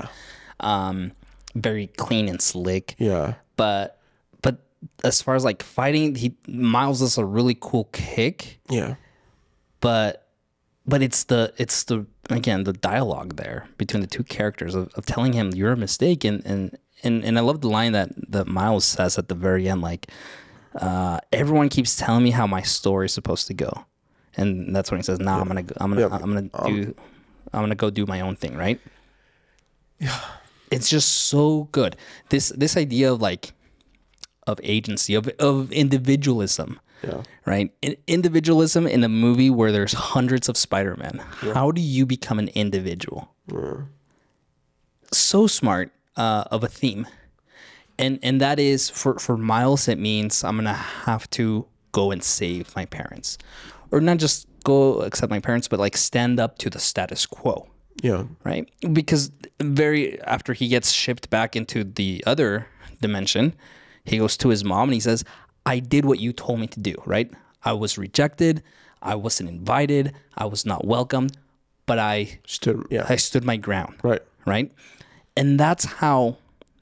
Um, very clean and slick. yeah But but as far as like fighting, he Miles does a really cool kick. yeah but but it's the it's the again the dialogue there between the two characters of, of telling him you're a mistake and and and, and I love the line that that Miles says at the very end like uh, everyone keeps telling me how my story is supposed to go and that's when he says, "Nah, I'm gonna, go, I'm gonna, Yeah. Um, I'm gonna do, I'm gonna go do my own thing." Right? Yeah. It's just so good. This this idea of like, of agency, of of individualism. Yeah. Right? In, individualism in a movie where there's hundreds of Spider-Man. Yeah. How do you become an individual? so smart uh, of a theme, and and that is for for Miles. It means I'm gonna have to go and save my parents, or not just go accept my parents, but like stand up to the status quo, Yeah. right? Because very after he gets shipped back into the other dimension, he goes to his mom and he says, "I did what you told me to do." Right? I was rejected. I wasn't invited. I was not welcomed, but I Stood. Yeah. I stood my ground right. right and that's how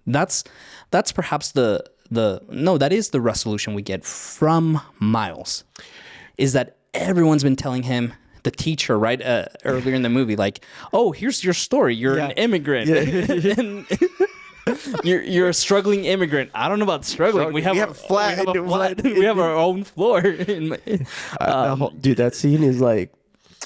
that's that's perhaps the the no that is the resolution we get from miles is that everyone's been telling him the teacher right uh, earlier in the movie like oh here's your story. You're an Yeah. immigrant. [laughs] And [laughs] you're you're a struggling immigrant. I don't know about struggling. We have, We our- have flat- we have, a flat- we have [laughs] our own floor. In my- Uh, the whole- dude, that scene is like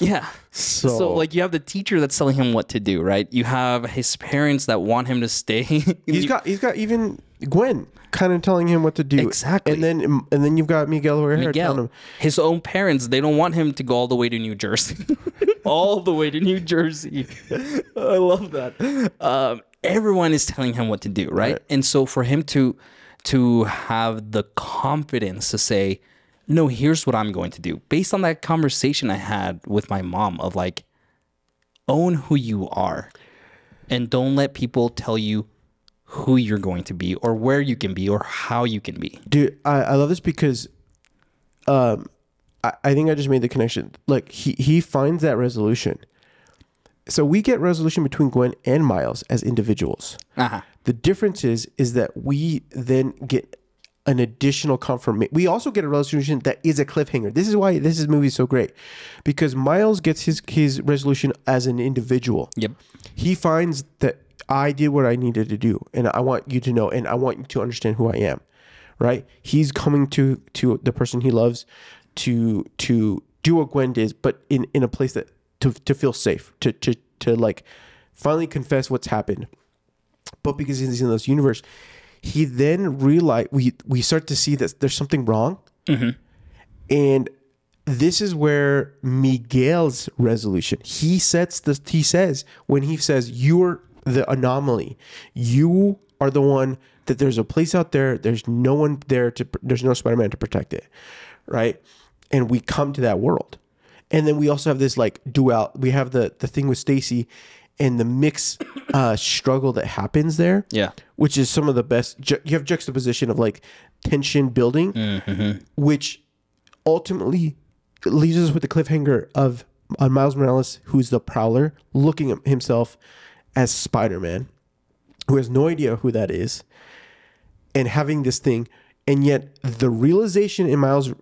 yeah so. so like you have the teacher that's telling him what to do, right? You have his parents that want him to stay. [laughs] he's got he's got even Gwen kind of telling him what to do. Exactly. And then and then you've got Miguel O'Hara telling him. His own parents, they don't want him to go all the way to New Jersey. [laughs] all the way to New Jersey. [laughs] I love that. Um, everyone is telling him what to do, right? Right. And so for him to to have the confidence to say, "No, here's what I'm going to do," based on that conversation I had with my mom of like, own who you are, and don't let people tell you who you're going to be or where you can be or how you can be. Dude, I, I love this because um I, I think I just made the connection. Like he he finds that resolution. So we get resolution between Gwen and Miles as individuals. Uh-huh. The difference is is that we then get an additional confirmation. We also get a resolution that is a cliffhanger. This is why this is movie is so great, because Miles gets his his resolution as an individual. Yep. He finds that I did what I needed to do, and I want you to know, and I want you to understand who I am. Right? He's coming to to the person he loves to to do what Gwen did, but in in a place that to to feel safe, to to to like finally confess what's happened but because he's in this universe, he then realize we we start to see that there's something wrong, mm-hmm. and this is where Miguel's resolution. He sets this. He says when he says you're the anomaly, you are the one that there's a place out there. There's no one there to. There's no Spider-Man to protect it, right? And we come to that world, and then we also have this like dual. We have the the thing with Stacy, and the mix uh, struggle that happens there Yeah. which is some of the best. Ju- you have juxtaposition of like tension building, which ultimately leaves us with the cliffhanger of on Miles Morales, who's the Prowler, looking at himself as Spider Man, who has no idea who that is, and having this thing, and yet the realization in Miles,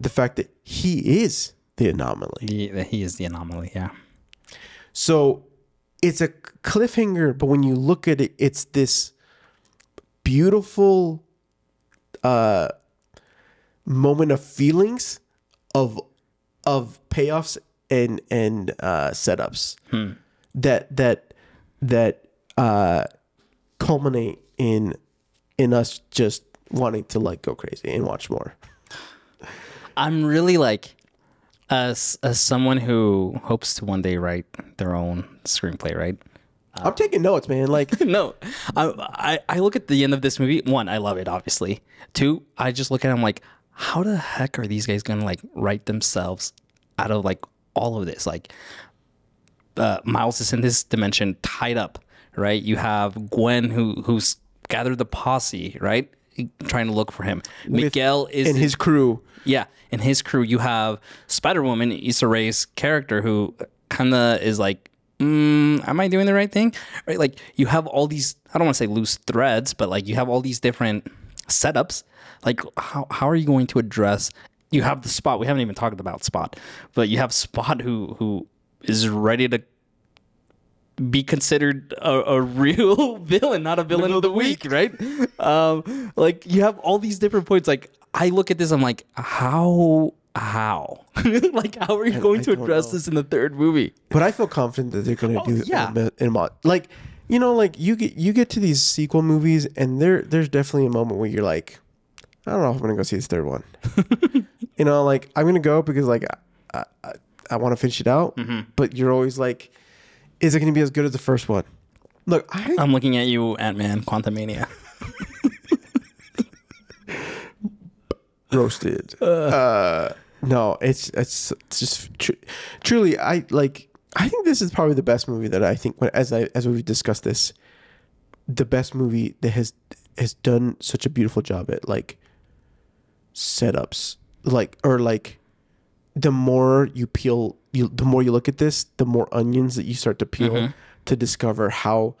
the fact that he is the anomaly. He, he is the anomaly. Yeah. So it's a cliffhanger, but when you look at it, it's this beautiful uh, moment of feelings of of payoffs and and uh, setups that that that uh, culminate in in us just wanting to like go crazy and watch more. I'm really like, as as someone who hopes to one day write their own screenplay, right? I'm taking notes, man. Like [laughs] no, I, I I look at the end of this movie. One, I love it, obviously. Two, I just look at it. I'm like, how the heck are these guys gonna like write themselves out of like all of this? Like, uh, Miles is in this dimension tied up, right? You have Gwen who who's gathered the posse, right? Trying to look for him. Miguel is and his crew. yeah, in his crew, you have Spider Woman, Issa Rae's character, who kind of is like, mm, "Am I doing the right thing?" Right? Like you have all these. I don't want to say loose threads, but like you have all these different setups. Like how how are you going to address? You have the spot. We haven't even talked about Spot, but you have Spot who who is ready to be considered a, a [laughs] real villain, not a villain of the week, right? Um, like you have all these different points. Like I look at this, I'm like, how how? [laughs] like, how are you going I to address know. this in the third movie? But I feel confident that they're gonna do Oh, yeah. in a mod. Like, you know, like you get you get to these sequel movies, and there there's definitely a moment where you're like, I don't know if I'm gonna go see this third one. [laughs] you know, like I'm gonna go because like I I, I want to finish it out. Mm-hmm. But you're always like, is it gonna be as good as the first one? Look, I I'm looking at you, Ant Man, Quantumania. roasted. [laughs] Uh, no, it's it's, it's just tr- truly. I like. I think this is probably the best movie that I think when as I as we've discussed this, the best movie that has has done such a beautiful job at like setups, like or like the more you peel, you the more you look at this, the more onions that you start to peel mm-hmm. to discover how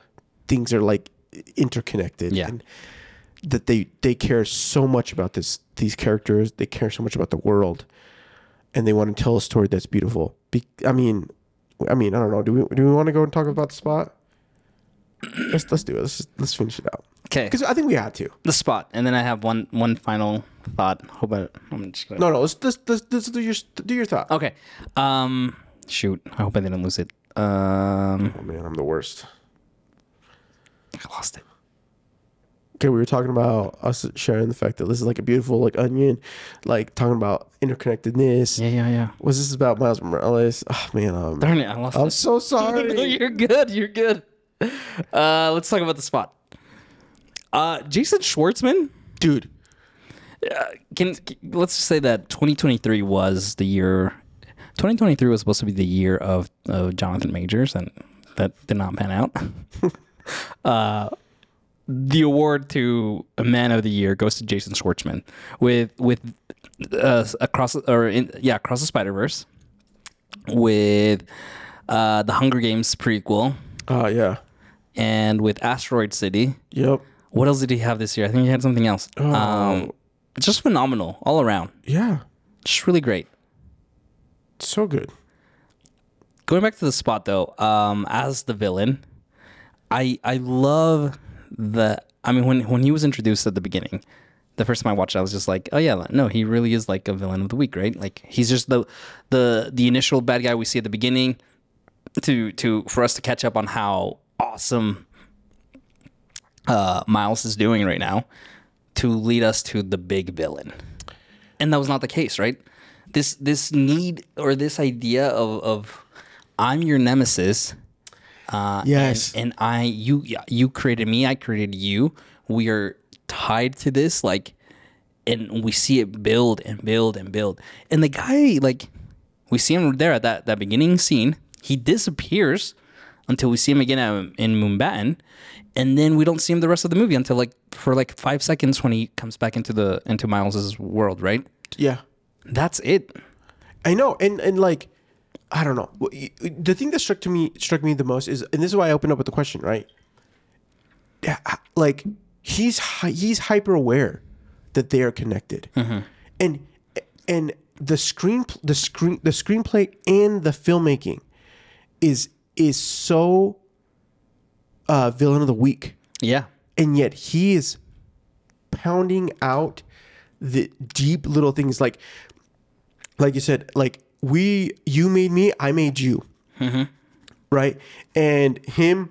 things are like interconnected. Yeah. And, that they they care so much about this these characters. They care so much about the world. And they want to tell a story that's beautiful. Be, i mean i mean i don't know. Do we do we want to go and talk about the spot? Let's let's do it. Let's let's finish it out Okay, because i think we had to the spot, and then I have one one final thought. Hope I, I'm just gonna. no no let's let's, let's, let's do your do your thought Okay. Um. Shoot. I hope I didn't lose it. Um. oh man i'm the worst I lost it. okay we were talking about us sharing the fact that this is like a beautiful like onion like talking about interconnectedness Yeah. Yeah. Yeah. was this about miles morales oh man um, Darn it! I lost it. i'm it. so no, sorry [laughs] you're good. You're good. Uh, let's talk about the spot. Uh, Jason Schwartzman. dude Can, can- let's just say that 2023 was the year. 2023 was supposed to be the year of, of Jonathan Majors, and that did not pan out. [laughs] uh, the award to a Man of the Year goes to Jason Schwartzman with with uh, across or in, yeah across the Spider Verse with uh, the Hunger Games prequel oh yeah and with Asteroid City. yep What else did he have this year? I think he had something else. Um, just phenomenal all around. yeah Just really great. so good. Going back to the spot though, um, as the villain, I I love the. I mean, when when he was introduced at the beginning, the first time I watched, it, I was just like, oh yeah, no, he really is like a villain of the week, right? Like he's just the the the initial bad guy we see at the beginning to to for us to catch up on how awesome uh, Miles is doing right now to lead us to the big villain. And that was not the case, right? This this need or this idea of of I'm your nemesis. Uh, Yes. and, and I you you created me, I created you. We are tied to this, like, and we see it build and build and build. And the guy, like, we see him there at that that beginning scene. He disappears until we see him again in Mumbattan, and then we don't see him the rest of the movie until like for like five seconds when he comes back into the into Miles's world. Right? Yeah, That's it. I know, and and like, I don't know. The thing that struck to me struck me the most is, and this is why I opened up with the question, right? Yeah, like he's he's hyper aware that they are connected, mm-hmm. and and the screen the screen the screenplay and the filmmaking is is so uh, villain of the week. Yeah. and yet he is pounding out the deep little things like like you said like we you made me i made you right and him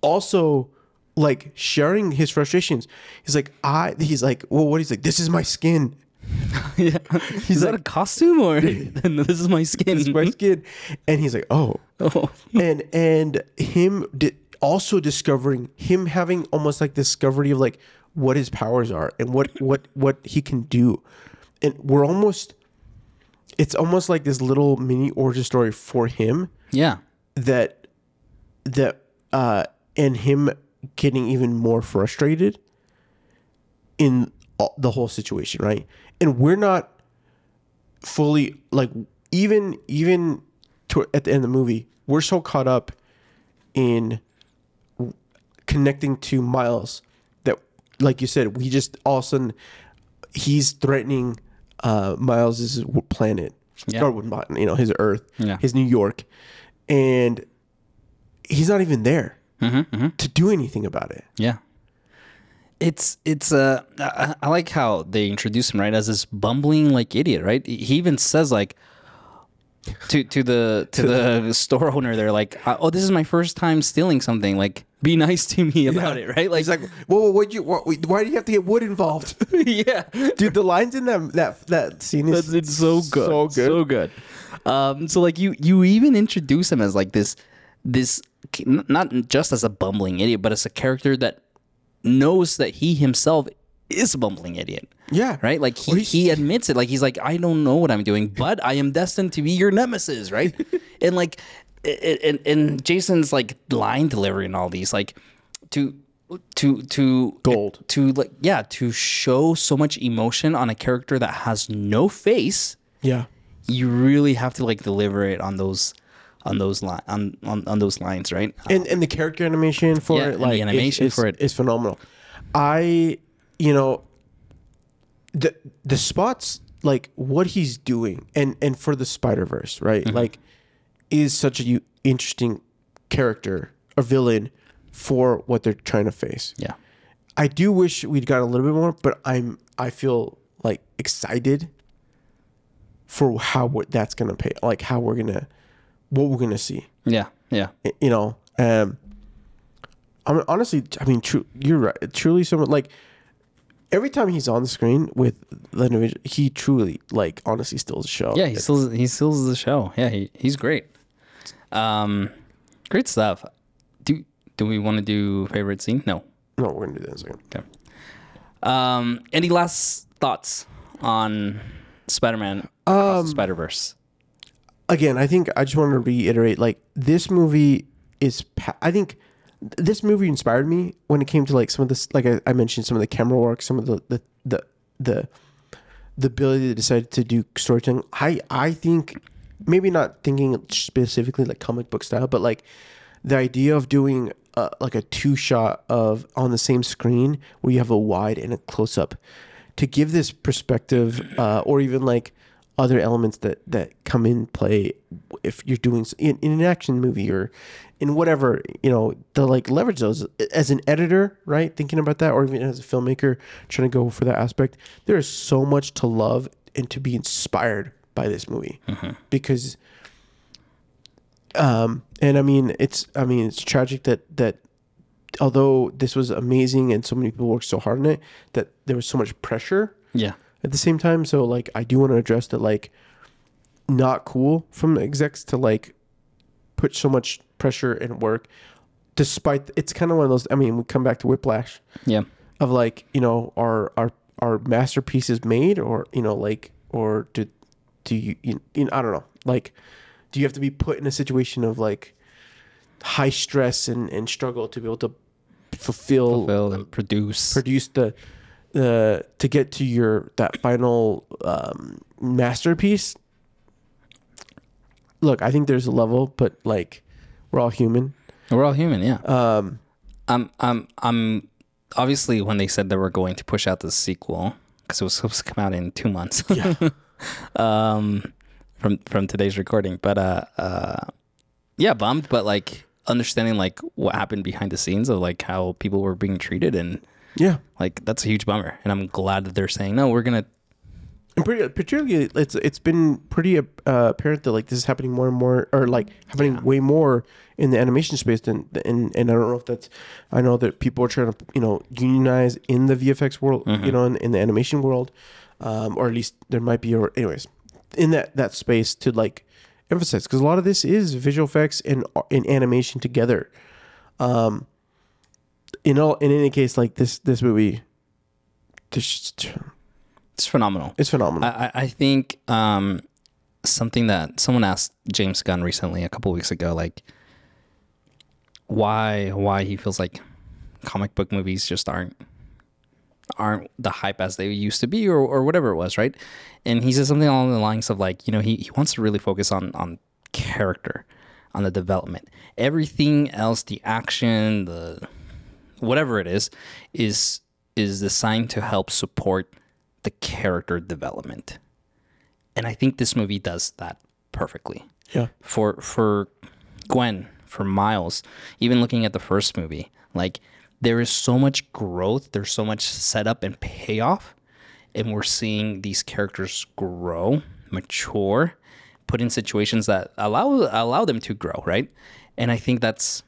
also like sharing his frustrations he's like i he's like well what he's like this is my skin [laughs] yeah. [laughs] Is that a costume or this [laughs] is my skin? this is my skin and he's like oh oh. and and him di- also discovering him having almost like discovery of like what his powers are and what what what he can do and we're almost it's almost like this little mini origin story for him Yeah. that that uh and him getting even more frustrated in all, the whole situation right and we're not fully like even even to, at the end of the movie we're so caught up in connecting to miles that like you said we just all of a sudden he's threatening uh miles's planet Yeah. or you know his earth Yeah. his new york and he's not even there Mm-hmm, to do anything about it Yeah. it's it's uh I, I like how they introduce him right as this bumbling like idiot right he even says like to to the to the [laughs] store owner they're like oh this is my first time stealing something. Like be nice to me about it right? Like He's like, "Whoa, what you? What, why do you have to get wood involved?" [laughs] [laughs] yeah. Dude, the lines in that that that scene is it's so good. so good. so good. um so like you you even introduce him as like this this not just as a bumbling idiot but as a character that knows that he himself is a bumbling idiot yeah, right? Like he, he admits it. Like he's like, I don't know what I'm doing, but I am destined to be your nemesis, right? [laughs] and like, and and Jason's like line delivery and all these, like, to to to Gold. to like yeah to show so much emotion on a character that has no face. Yeah, You really have to like deliver it on those on those line on, on on those lines, right? and and the character animation for Yeah, it, like animation is, for it. is phenomenal. I, you know, the the spots like what he's doing, and and for the Spider Verse, right? Mm-hmm. Like, is such a interesting character, a villain for what they're trying to face. yeah, I do wish we'd got a little bit more, but I'm I feel like excited for how that's gonna pay, like how we're gonna, what we're gonna see. yeah, yeah. You know, um, I mean, honestly, I mean, true, you're right. Truly, someone like every time he's on the screen with the individual, he truly, like, honestly, steals the show. Yeah, he still he steals the show. Yeah, he, he's great. Um, great stuff. Do do we want to do favorite scene? No. No, we're gonna do that in a second. Okay. Um, any last thoughts on Spider-Man um, Spider Verse? again, I think I just wanted to reiterate like this movie is pa- I think this movie inspired me when it came to like some of this like I, I mentioned some of the camera work, some of the the the the, the ability to decide to do storytelling. I I think maybe not thinking specifically like comic book style, but like the idea of doing uh, like a two shot of on the same screen where you have a wide and a close up to give this perspective uh, or even like other elements that that come in play if you're doing in, in an action movie or in whatever you know the like leverage those. As an editor right thinking about that or even as a filmmaker trying to go for that aspect there is so much to love and to be inspired by this movie. Because um and i mean it's i mean it's tragic that that although this was amazing and so many people worked so hard on it that there was so much pressure Yeah. at the same time. So like i do want to address that like not cool from execs to like put so much pressure and work despite it's kind of one of those i mean we come back to whiplash Yeah. of like you know are our our masterpieces made or you know like or do do you, you, you know, i don't know like do you have to be put in a situation of like high stress and and struggle to be able to fulfill Fulfill and produce. produce the the to get to your that final um masterpiece look i think there's a level but like we're all human We're all human, yeah. um I'm I'm I'm obviously when they said they were going to push out the sequel because it was supposed to come out in two months. [laughs] yeah [laughs] um, from from today's recording, but uh, uh, yeah, bummed, but like understanding like what happened behind the scenes of like how people were being treated and yeah like that's a huge bummer. And I'm glad that they're saying no, we're gonna and pretty particularly it's it's been pretty uh, apparent that like this is happening more and more or like happening way more in the animation space than and and I don't know if that's I know that people are trying to you know unionize in the VFX world you know in, in the animation world um, or at least there might be or anyways in that that space to like emphasize because a lot of this is visual effects and in animation together. Um in all in any case like this this movie just it's phenomenal. it's phenomenal I, I think um, something that someone asked James Gunn recently, a couple weeks ago, like why why he feels like comic book movies just aren't aren't the hype as they used to be, or, or whatever it was, right? And he said something along the lines of like, you know, he, he wants to really focus on on character, on the development. Everything else, the action, the whatever it is, is is designed to help support the character development. And I think this movie does that perfectly. yeah For for Gwen, for Miles, even looking at the first movie, like there is so much growth, there's so much setup and payoff, and we're seeing these characters grow, mature, put in situations that allow allow them to grow, right? And I think that's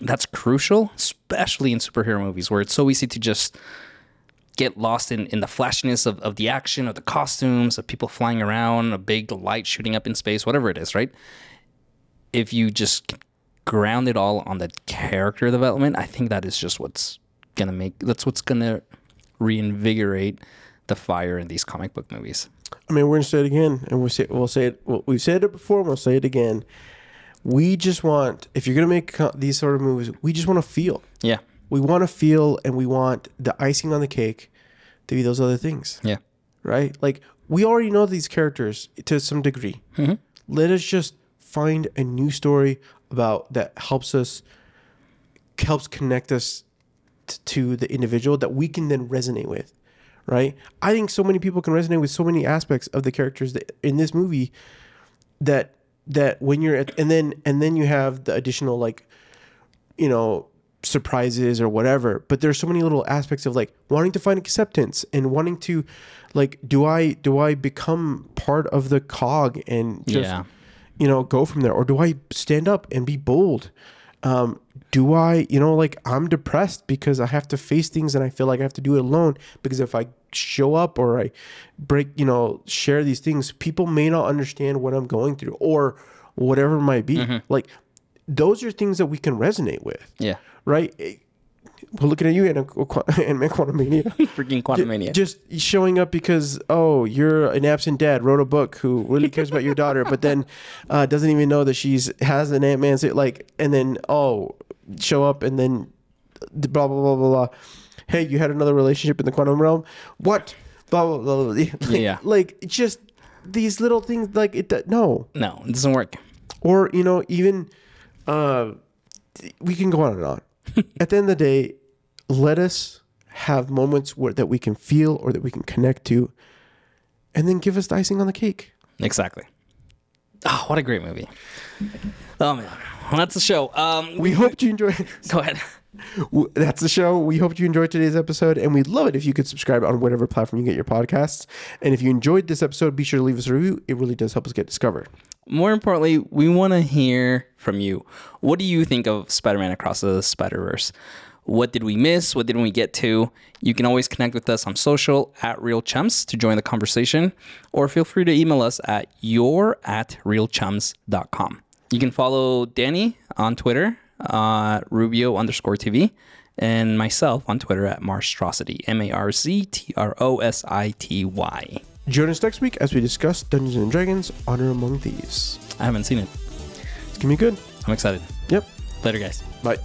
that's crucial, especially in superhero movies where it's so easy to just get lost in, in the flashiness of, of the action, of the costumes, of people flying around, a big light shooting up in space, whatever it is, right? If you just ground it all on the character development, I think that is just what's gonna make that's what's gonna reinvigorate the fire in these comic book movies. I mean, we're gonna say it again, and we'll say we'll say it. Well, we've said it before, and we'll say it again. We just want, if you're gonna make these sort of movies, we just want to feel. Yeah. We want to feel, and we want the icing on the cake to be those other things, Yeah. right? Like we already know these characters to some degree. Mm-hmm. Let us just find a new story about that helps us, helps connect us t- to the individual that we can then resonate with right i think so many people can resonate with so many aspects of the characters that in this movie that that when you're at and then and then you have the additional like you know surprises or whatever but there's so many little aspects of like wanting to find acceptance and wanting to like do i do i become part of the cog and just Yeah. you know go from there? Or do i stand up and be bold? Um do i you know like i'm depressed because i have to face things and i feel like i have to do it alone because if i show up or i break you know share these things people may not understand what i'm going through or whatever it might be. Like those are things that we can resonate with Yeah. right we're looking at you and and Quantumania. [laughs] Freaking Quantumania. Just showing up because oh, you're an absent dad, wrote a book who really cares about your daughter, but then uh, doesn't even know that she's has an Ant Man like, and then oh, show up and then blah blah blah blah blah. Hey, you had another relationship in the quantum realm. What? Blah blah blah. blah. [laughs] Like, Yeah. Like just these little things. Like it. No. no, it doesn't work. Or you know even, uh, we can go on and on. [laughs] At the end of the day, let us have moments where that we can feel or that we can connect to, and then give us the icing on the cake. Exactly. Oh, what a great movie. Oh man. Well, that's the show. Um We hope you enjoy. [laughs] go ahead. [laughs] That's the show. We hope you enjoyed today's episode, and we'd love it if you could subscribe on whatever platform you get your podcasts. And if you enjoyed this episode, be sure to leave us a review. It really does help us get discovered. More importantly, we want to hear from you. What do you think of Spider-Man Across the Spider-Verse? What did we miss? What didn't we get to? You can always connect with us on social at Reel Chums to join the conversation, or feel free to email us at your at reelchums.com. You can follow Danny on Twitter, uh, Rubio underscore TV, and myself on Twitter at Marztrosity, M A R Z T R O S I T Y. Join us next week as we discuss Dungeons and Dragons: Honor Among Thieves. I haven't seen it. It's gonna be good. I'm excited. Yep. Later, guys. Bye.